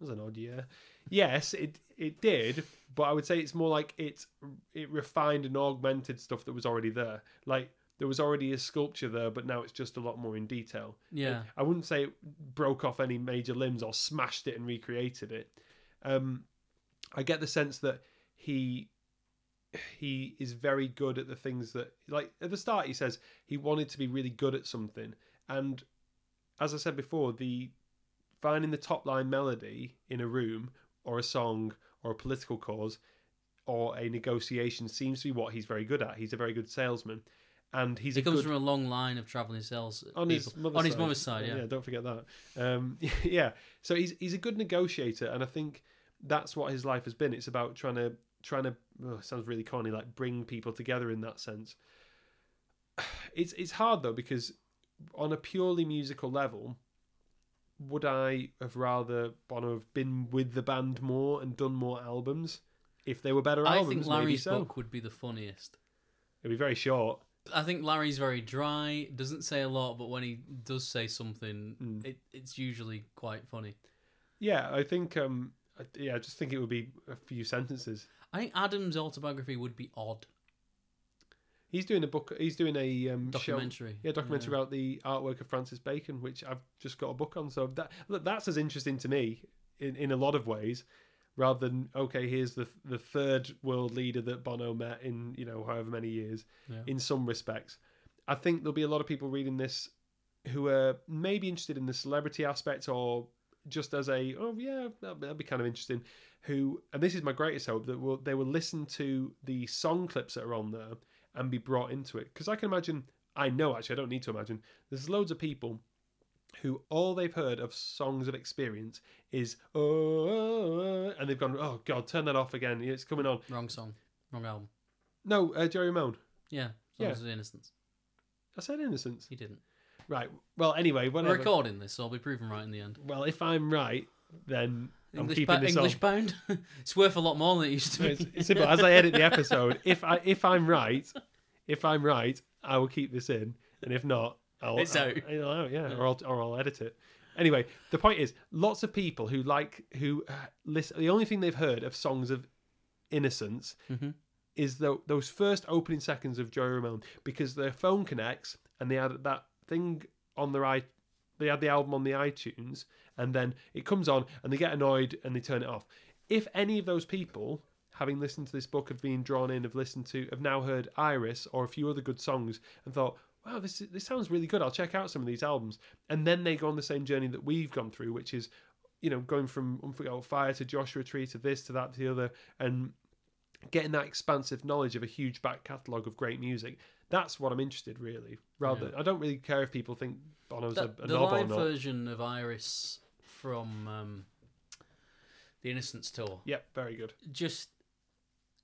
it was an odd year. Yes, it it did, but I would say it's more like it it refined and augmented stuff that was already there. Like there was already a sculpture there, but now it's just a lot more in detail. Yeah, I wouldn't say it broke off any major limbs or smashed it and recreated it. Um, I get the sense that he he is very good at the things that like at the start he says he wanted to be really good at something and as I said before the finding the top line melody in a room or a song or a political cause or a negotiation seems to be what he's very good at. He's a very good salesman and he's he comes good from a long line of traveling sales on his mother's on his side. mother's side. Yeah, don't forget that. Um, yeah, so he's he's a good negotiator, and I think that's what his life has been. It's about trying to trying to. Oh, sounds really corny, like bring people together in that sense. It's it's hard though because on a purely musical level, would I have rather Bono have been with the band more and done more albums? If they were better I albums, think maybe Larry's so. book would be the funniest. It'd be very short. I think Larry's very dry, doesn't say a lot, but when he does say something, Mm. it, it's usually quite funny. Yeah, I think. Um, I- yeah, I just think it would be a few sentences. I think Adam's autobiography would be odd. He's doing a book. He's doing a um, show- Documentary. yeah, documentary about the artwork of Francis Bacon, which I've just got a book on. So that look, that's as interesting to me in, in a lot of ways, rather than okay, here's the the third world leader that Bono met in you know however many years. Yeah. In some respects, I think there'll be a lot of people reading this who are maybe interested in the celebrity aspect or just as a oh yeah that'll, that'll be kind of interesting. Who and this is my greatest hope that will they will listen to the song clips that are on there and be brought into it because I can imagine I know actually I don't need to imagine there's loads of people who all they've heard of songs of experience is oh, oh, oh," and they've gone oh god turn that off again it's coming on Wrong song. Wrong album. no uh, Jerry Ramone Yeah. Yeah. Songs of Innocence. I said innocence He didn't. Right well anyway We're whatever recording this, so I'll be proven right in the end. well if I'm right then I'm English, keeping pa- this English on pound. it's worth a lot more than it used to be. it's, it's simple as I edit the episode if I if I'm right if I'm right I will keep this in and if not I'll, It's I'll- out. I'll out, yeah, or I'll, or I'll edit it. Anyway, the point is, lots of people who like who uh, listen. The only thing they've heard of songs of innocence Mhm. is tho- those first opening seconds of Joey Ramone because their phone connects and they had that thing on their i they had the album on the iTunes and then it comes on and they get annoyed and they turn it off. If any of those people having listened to this book have been drawn in have listened to have now heard Iris or a few other good songs and thought wow this this sounds really good I'll check out some of these albums and then they go on the same journey that we've gone through which is you know going from Unforgettable Fire to Joshua Tree to this to that to the other and getting that expansive knowledge of a huge back catalogue of great music. That's what I'm interested really. Rather, I don't really care if people think Bono's The, a, a the knob or live not. version of Iris from um, the Innocence tour Yep, very good. just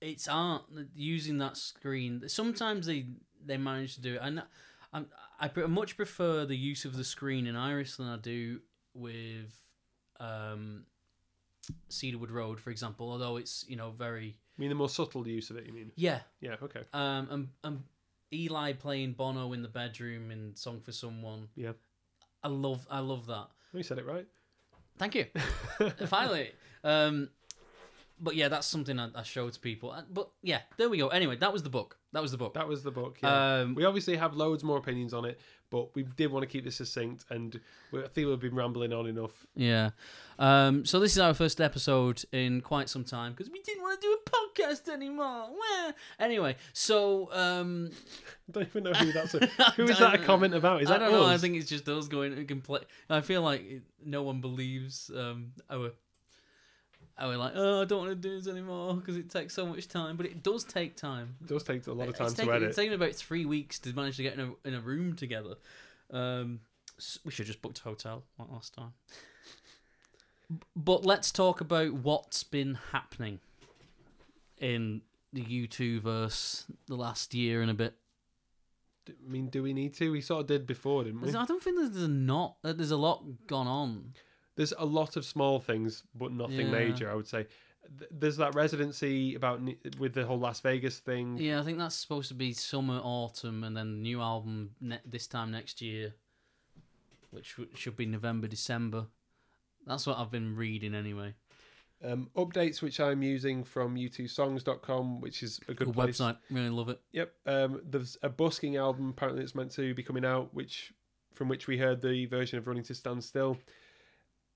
it's art using that screen. Sometimes they they manage to do it, and I'm, I much prefer the use of the screen in Iris than I do with um, Cedarwood Road, for example. Although it's you know very I mean, the more subtle use of it. You mean? yeah, Yeah. Okay. um, and, and Eli playing Bono in the bedroom in Song for Someone. Yeah. I love I love that. You said it right. Thank you. Finally. Um, but yeah, that's something I, I show to people. Uh, But yeah, there we go. Anyway, that was the book. That was the book. That was the book. Yeah. Um, we obviously have loads more opinions on it, but we did want to keep this succinct, and we, I think we've been rambling on enough. yeah. Um, so this is our first episode in quite some time because we didn't want to do a podcast anymore. Wah. Anyway, so um, I don't even know who that's. A, who is that a comment about? Is that I don't know. I think it's just us going to complain. I feel like no one believes um, our. Our like, oh, I don't want to do this anymore because it takes so much time. But it does take time. it does take a lot of time it's to taken, edit. It's taken about three weeks to manage to get in a in a room together. Um, s- we should have just booked a hotel like last time. But let's talk about what's been happening in the U2 verse the last year and a bit. I mean, do we need to? We sort of did before, didn't we? I don't think there's a not that there's a lot gone on. There's a lot of small things, but nothing Yeah. major. I would say. There's that residency about with the whole Las Vegas thing. Yeah, I think that's supposed to be summer, autumn, and then new album ne- this time next year, which w- should be November, December. That's what I've been reading anyway. Um, updates which I'm using from u2songs.com, which is a good website, really love it. Yep. Um, there's a busking album apparently that's meant to be coming out, which from which we heard the version of Running to Stand Still.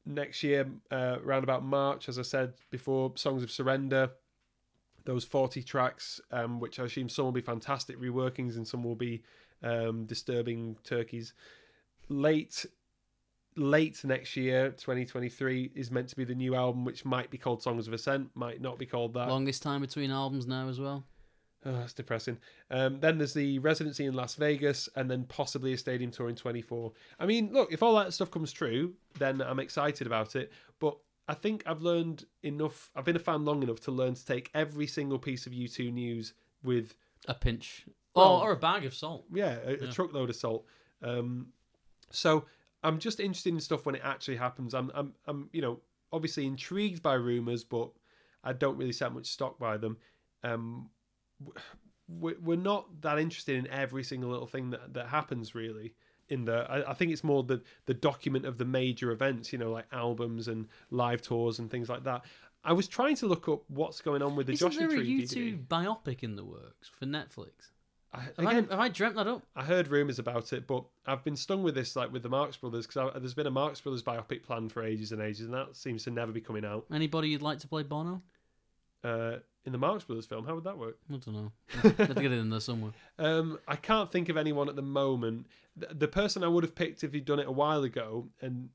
Next year, uh, around about March, as I said before, Songs of Surrender. Those 40 tracks, um, which I assume some will be fantastic reworkings and some will be um, disturbing turkeys. Late, late next year, 2023, is meant to be the new album, which might be called Songs of Ascent, might not be called that. Longest time between albums now as well. Oh, that's depressing. Um, then there's the residency in Las Vegas, and then possibly a stadium tour in 24. I mean, look, if all that stuff comes true, then I'm excited about it. But I think I've learned enough. I've been a fan long enough to learn to take every single piece of U2 news with, A pinch. Well- oh, or a bag of salt. yeah, a, a truckload of salt. Um, so I'm just interested in stuff when it actually happens. I'm, I'm, I'm, you know, obviously intrigued by rumors, but I don't really set much stock by them. Um, we're not that interested in every single little thing that, that happens really in the I, I think it's more the the document of the major events you know like albums and live tours and things like that i was trying to look up what's going on with the Isn't joshua there a tree U2 biopic in the works for Netflix? I, Have, again, I, have I dreamt that up? I heard rumors about it, but I've been stung with this, like with the Marx Brothers, because there's been a Marx Brothers biopic planned for ages and ages, and that seems to never be coming out. Anybody you'd like to play Bono? Uh, in the Marx Brothers film, how would that work? I don't know. Let's get it in there somewhere. Um, I can't think of anyone at the moment. The, the person I would have picked if he'd done it a while ago, and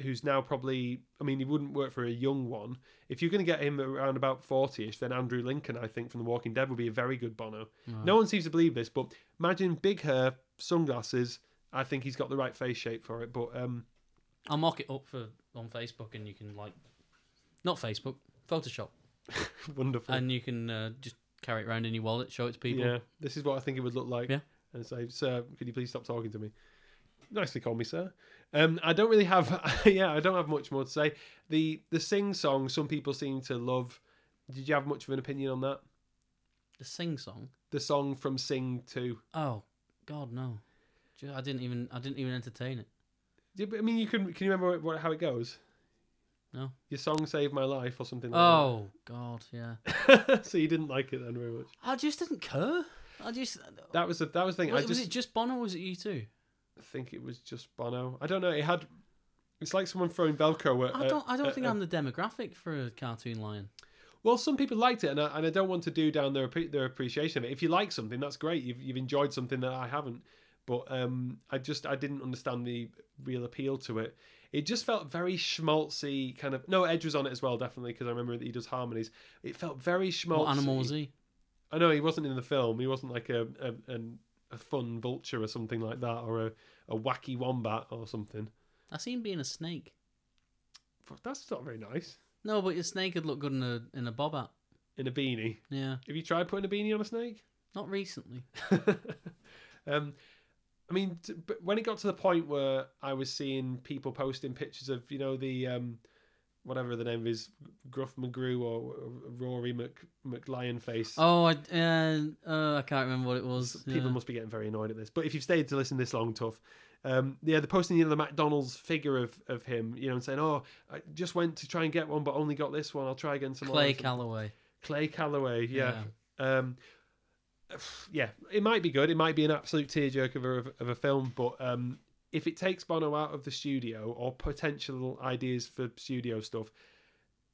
who's now probably, I mean, he wouldn't work for a young one. If you're going to get him around about 40ish, then Andrew Lincoln, I think, from The Walking Dead would be a very good Bono. Right. No one seems to believe this, but imagine big hair, sunglasses. I think he's got the right face shape for it. But um, I'll mock it up for on Facebook, and you can like, not Facebook, Photoshop, wonderful. and you can uh, just carry it around in your wallet, show it to people. Yeah, this is what I think it would look like. Yeah. And say, sir, could you please stop talking to me? Nicely call me sir. Um, I don't really have, yeah, I don't have much more to say. The the sing song, some people seem to love. Did you have much of an opinion on that? The sing song. The song from Sing Two. Oh God, no! I didn't even I didn't even entertain it. Yeah, but, I mean, you can can you remember what, how it goes? No. Your song saved my life or something like Oh God, yeah. so you didn't like it then very much. I just didn't care. I just. That was the that was the thing. Was, I was just it just Bono or was it U2? I think it was just Bono. I don't know. It had. It's like someone throwing Velcro at. I don't. I don't at- think at- I'm the demographic for a cartoon lion. Well, some people liked it, and I, and I don't want to do down their their appreciation of it. If you like something, that's great. You've you've enjoyed something that I haven't, but um, I just I didn't understand the real appeal to it. It just felt very schmaltzy, kind of. No, Edge was on it as well, definitely, because I remember that he does harmonies. It felt very schmaltzy. What animal was he? I know he wasn't in the film. He wasn't like a a, a fun vulture or something like that, or a, a wacky wombat or something. I see him being a snake. That's not very nice. No, but your snake would look good in a in a bob hat. In a beanie. Yeah, Have you tried putting a beanie on a snake? not recently. um, I mean, t- but when it got to the point where I was seeing people posting pictures of, you know, the um, whatever the name is, Gruff McGrew or Rory Mc McLionface. Oh, I uh, uh, I can't remember what it was. People yeah. must be getting very annoyed at this. But if you've stayed to listen this long, tough. Um, yeah, they're posting you know the McDonald's figure of, of him, you know, and saying, "Oh, I just went to try and get one, but only got this one. I'll try again tomorrow." Clay. Calloway. Clay Calloway, yeah. Um, yeah, it might be good. It might be an absolute tearjerker of a, of a film, but um, if it takes Bono out of the studio or potential ideas for studio stuff,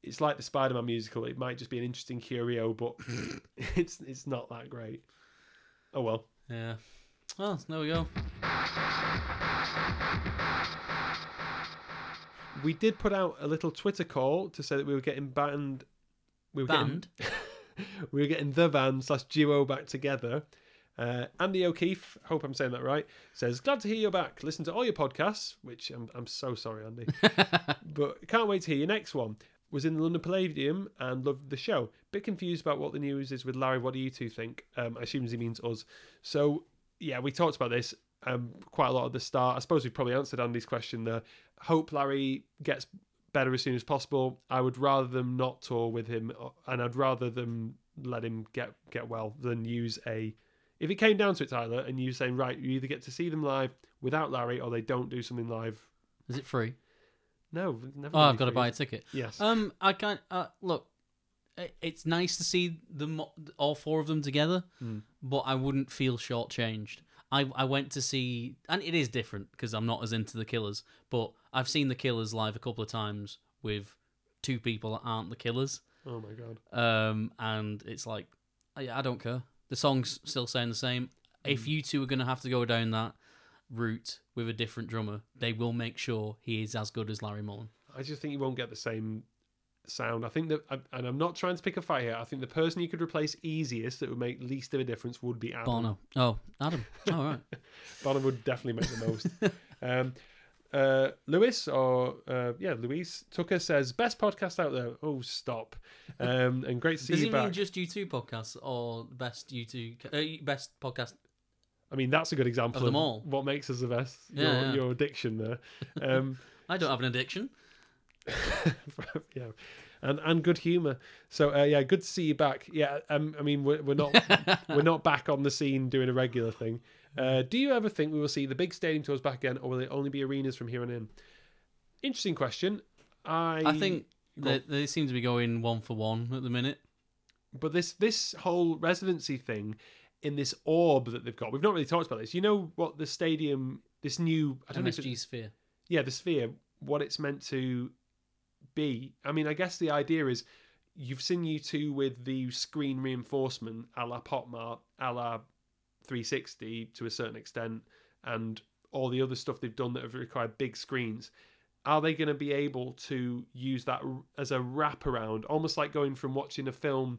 it's like the Spider-Man musical. It might just be an interesting curio, but it's it's not that great. Oh well. Yeah. Well, there we go. We did put out a little Twitter call to say that we were getting banned. We were Banned? getting we were getting the band slash duo back together. Uh, Andy O'Keefe, hope I'm saying that right, says, Glad to hear you're back. Listen to all your podcasts, which I'm, I'm so sorry, Andy. but can't wait to hear your next one. Was in the London Palladium and loved the show. Bit confused about what the news is with Larry. What do you two think? Um, I assume he means us. So, yeah, we talked about this um, quite a lot at the start. I suppose we probably answered Andy's question there. Hope Larry gets better as soon as possible. I would rather them not tour with him, uh, and I'd rather them let him get get well than use a. If it came down to it, Tyler, and you saying right, you either get to see them live without Larry, or they don't do something live. Is it free? No, never. Oh, I've got to buy a ticket. Yes. Um, I can't. Uh, look, it's nice to see them all four of them together, Hmm. but I wouldn't feel shortchanged. I I went to see, and it is different because I'm not as into the Killers, but I've seen the Killers live a couple of times with two people that aren't the Killers, oh my god. um, and it's like, I, I don't care. The song's still saying the same. Hmm. If U2 are going to have to go down that route with a different drummer, they will make sure he is as good as Larry Mullen. I just think you won't get the same sound. I think that, and I'm not trying to pick a fight here. I think the person you could replace easiest that would make least of a difference would be Adam. Bono. Oh, Adam. All right. Bono would definitely make the most. um, uh, Lewis or uh, yeah, Louise Tucker says best podcast out there. Oh, stop! Um, and great to see Does you he back. mean just U2 podcasts or best U2 uh, best podcast? I mean, that's a good example Of them all. what makes us the best. Yeah, your, yeah. your addiction there. Um, I don't have an addiction. yeah, and and good humor. So uh, yeah, good to see you back. Yeah, um, I mean we're, we're not we're not back on the scene doing a regular thing. Uh, do you ever think we will see the big stadium tours back again, or will it only be arenas from here on in? Interesting question. I I think they, they seem to be going one for one at the minute. but this this whole residency thing in this orb that they've got, we've not really talked about this. You know what the stadium, this new I don't know, it- Sphere. yeah, the sphere, what it's meant to be. I mean, I guess the idea is you've seen U2 with the screen reinforcement a la PopMart, a la 360 to a certain extent, and all the other stuff they've done that have required big screens. Are they going to be able to use that as a wraparound, almost like going from watching a film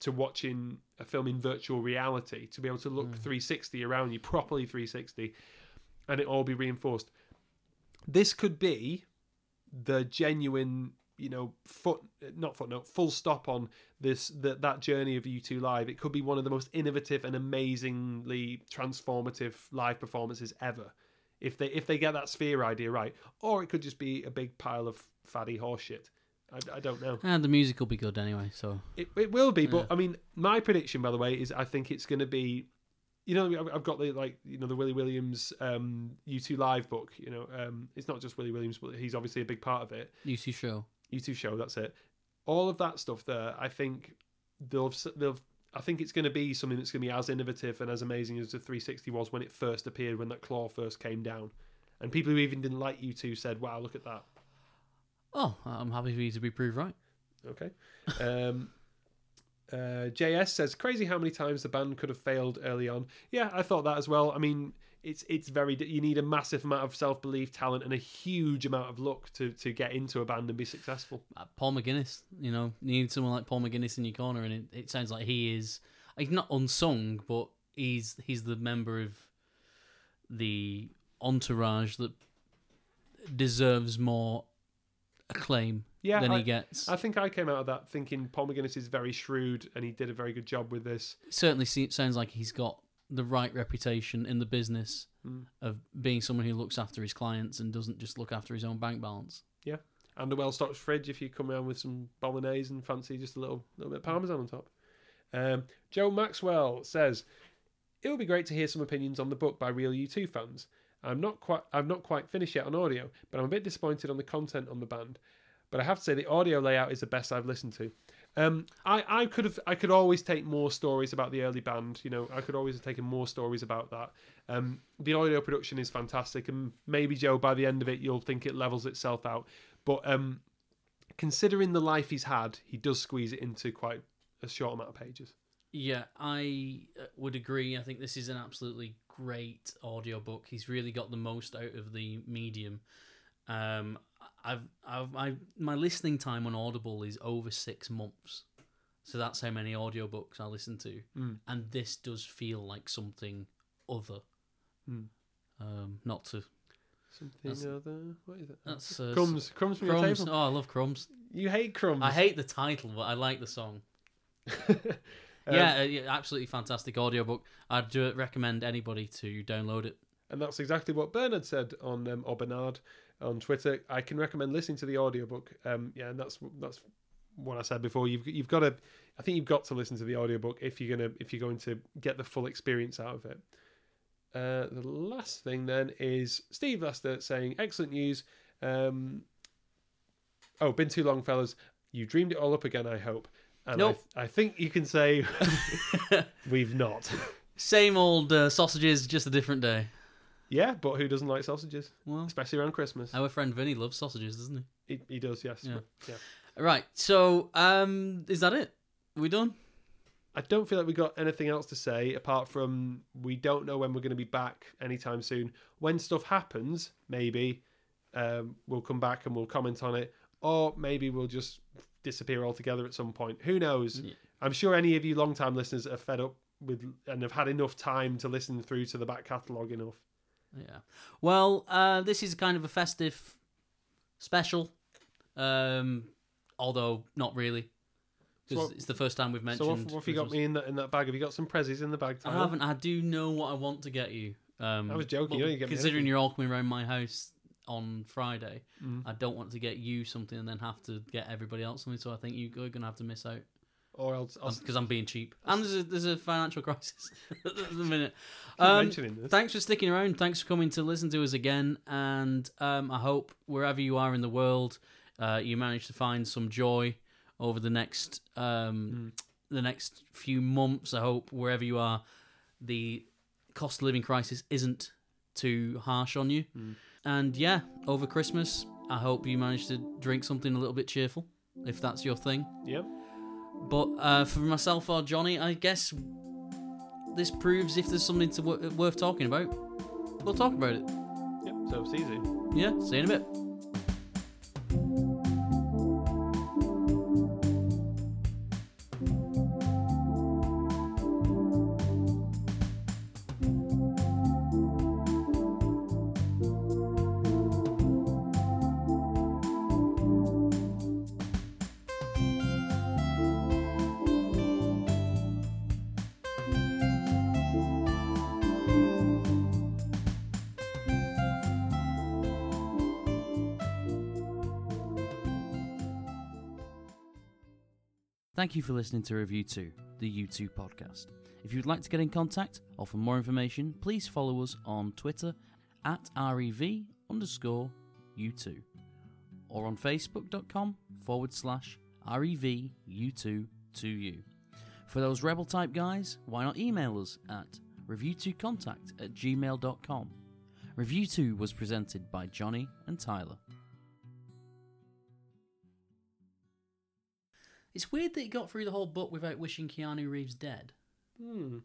to watching a film in virtual reality, to be able to look hmm. 360 around you, properly 360, and it all be reinforced? this could be the genuine you know foot not footnote full stop on this that that journey of u2 live. It could be one of the most innovative and amazingly transformative live performances ever. If they if they get that sphere idea right or it could just be a big pile of fatty horseshit. I, I don't know. And the music will be good anyway. So. It, it will be but i mean my prediction by the way is i think it's going to be you know, I've- got the like you know the Willie Williams um, U2 live book. You know, um, it's not just Willie Williams, but he's obviously a big part of it. U2 show. U2 show. That's it. All of that stuff there, I think they'll they'll. I think it's going to be something that's going to be as innovative and as amazing as the 360 was when it first appeared, when that claw first came down, and people who even didn't like U2 said, "Wow, look at that." Oh, I'm happy for you to be proved right. Okay. Um, uh, JS says, "Crazy how many times the band could have failed early on." Yeah, I thought that as well. I mean, it's it's very you need a massive amount of self belief, talent, and a huge amount of luck to to get into a band and be successful. Uh, Paul McGuinness, you know, you need someone like Paul McGuinness in your corner, and it, it sounds like he is. He's not unsung, but he's he's the member of the entourage that deserves more acclaim Yeah, than I, he gets. I think I came out of that thinking Paul McGuinness is very shrewd and he did a very good job with this. certainly se- sounds like he's got the right reputation in the business Mm. of being someone who looks after his clients and doesn't just look after his own bank balance. Yeah. And a well stocked fridge if you come around with some bolognese and fancy just a little little bit of parmesan on top. Um, Joe Maxwell says it would be great to hear some opinions on the book by real U2 fans. I'm not quite I'm not quite finished yet on audio, but I'm a bit disappointed on the content on the band. But I have to say the audio layout is the best I've listened to. Um, I, I could have I could always take more stories about the early band. You know, I could always have taken more stories about that. Um, the audio production is fantastic, and maybe Joe, by the end of it, you'll think it levels itself out. But um, considering the life he's had, he does squeeze it into quite a short amount of pages. Yeah, I uh, would agree. I think this is an absolutely great audiobook. He's really got the most out of the medium. Um, I've, I've, I, my listening time on Audible is over six months, so that's how many audiobooks I listen to, Mm. and this does feel like something other. Mm. Um, not to Something That's- other. What is it? that's uh, crumbs. Crumbs from your table. Oh, I love crumbs. You hate crumbs. I hate the title, but I like the song. Um, yeah, yeah, absolutely fantastic audiobook. I'd do recommend anybody to download it. And that's exactly what Bernard said on um, or Bernard on Twitter. I can recommend listening to the audiobook. Um, yeah, and that's that's what I said before. You've you've got to, I think you've got to listen to the audiobook if you're gonna if you're going to get the full experience out of it. Uh, the last thing then is Steve Lester saying excellent news. Um, oh, been too long, fellas. You dreamed it all up again. I hope. And Nope. I, I think you can say we've not. Same old uh, sausages, just a different day. Yeah, but who doesn't like sausages, Well, especially around Christmas? our friend Vinny loves sausages, doesn't he? He, he does, yes. Yeah. yeah. Right. So, um, is that it? we done? I don't feel like we got anything else to say apart from we don't know when we're going to be back anytime soon. When stuff happens, maybe um, we'll come back and we'll comment on it, or maybe we'll just disappear altogether at some point. Who knows? Yeah. I'm sure any of you long-time listeners are fed up with and have had enough time to listen through to the back catalogue enough. Yeah. Well, uh, this is kind of a festive special, um, although not really, So because what- it's the first time we've So mentioned. what, what have you got me in that in that bag? Have you got some prezzies in the bag? I haven't. I do know what I want to get you. Um, I was joking, you considering you're all coming around my house on Friday, Mm. I don't want to get you something and then have to get everybody else something. So I think you're going to have to miss out Or else, because I'm being cheap. And there's a, there's a financial crisis at the minute. Um. Thanks for sticking around. Thanks for coming to listen to us again. And um, I hope wherever you are in the world, uh, you manage to find some joy over the next um, the next few months. I hope wherever you are, the cost of living crisis isn't too harsh on you. And yeah, over Christmas, I hope you manage to drink something a little bit cheerful, if that's your thing. Yep. But uh, for myself or Jonny, I guess this proves if there's something to w- worth talking about, we'll talk about it. Yep. So it's easy. Yeah, see you in a bit. Thank you for listening to Review 2, the U2 podcast. If you'd like to get in contact or for more information, please follow us on Twitter at REV underscore U2 or on facebook.com forward slash REV U2 For those rebel type guys, why not email us at review2contact at gmail.com. Review 2 was presented by Jonny and Tyler. It's weird that he got through the whole book without wishing Keanu Reeves dead. Hmm.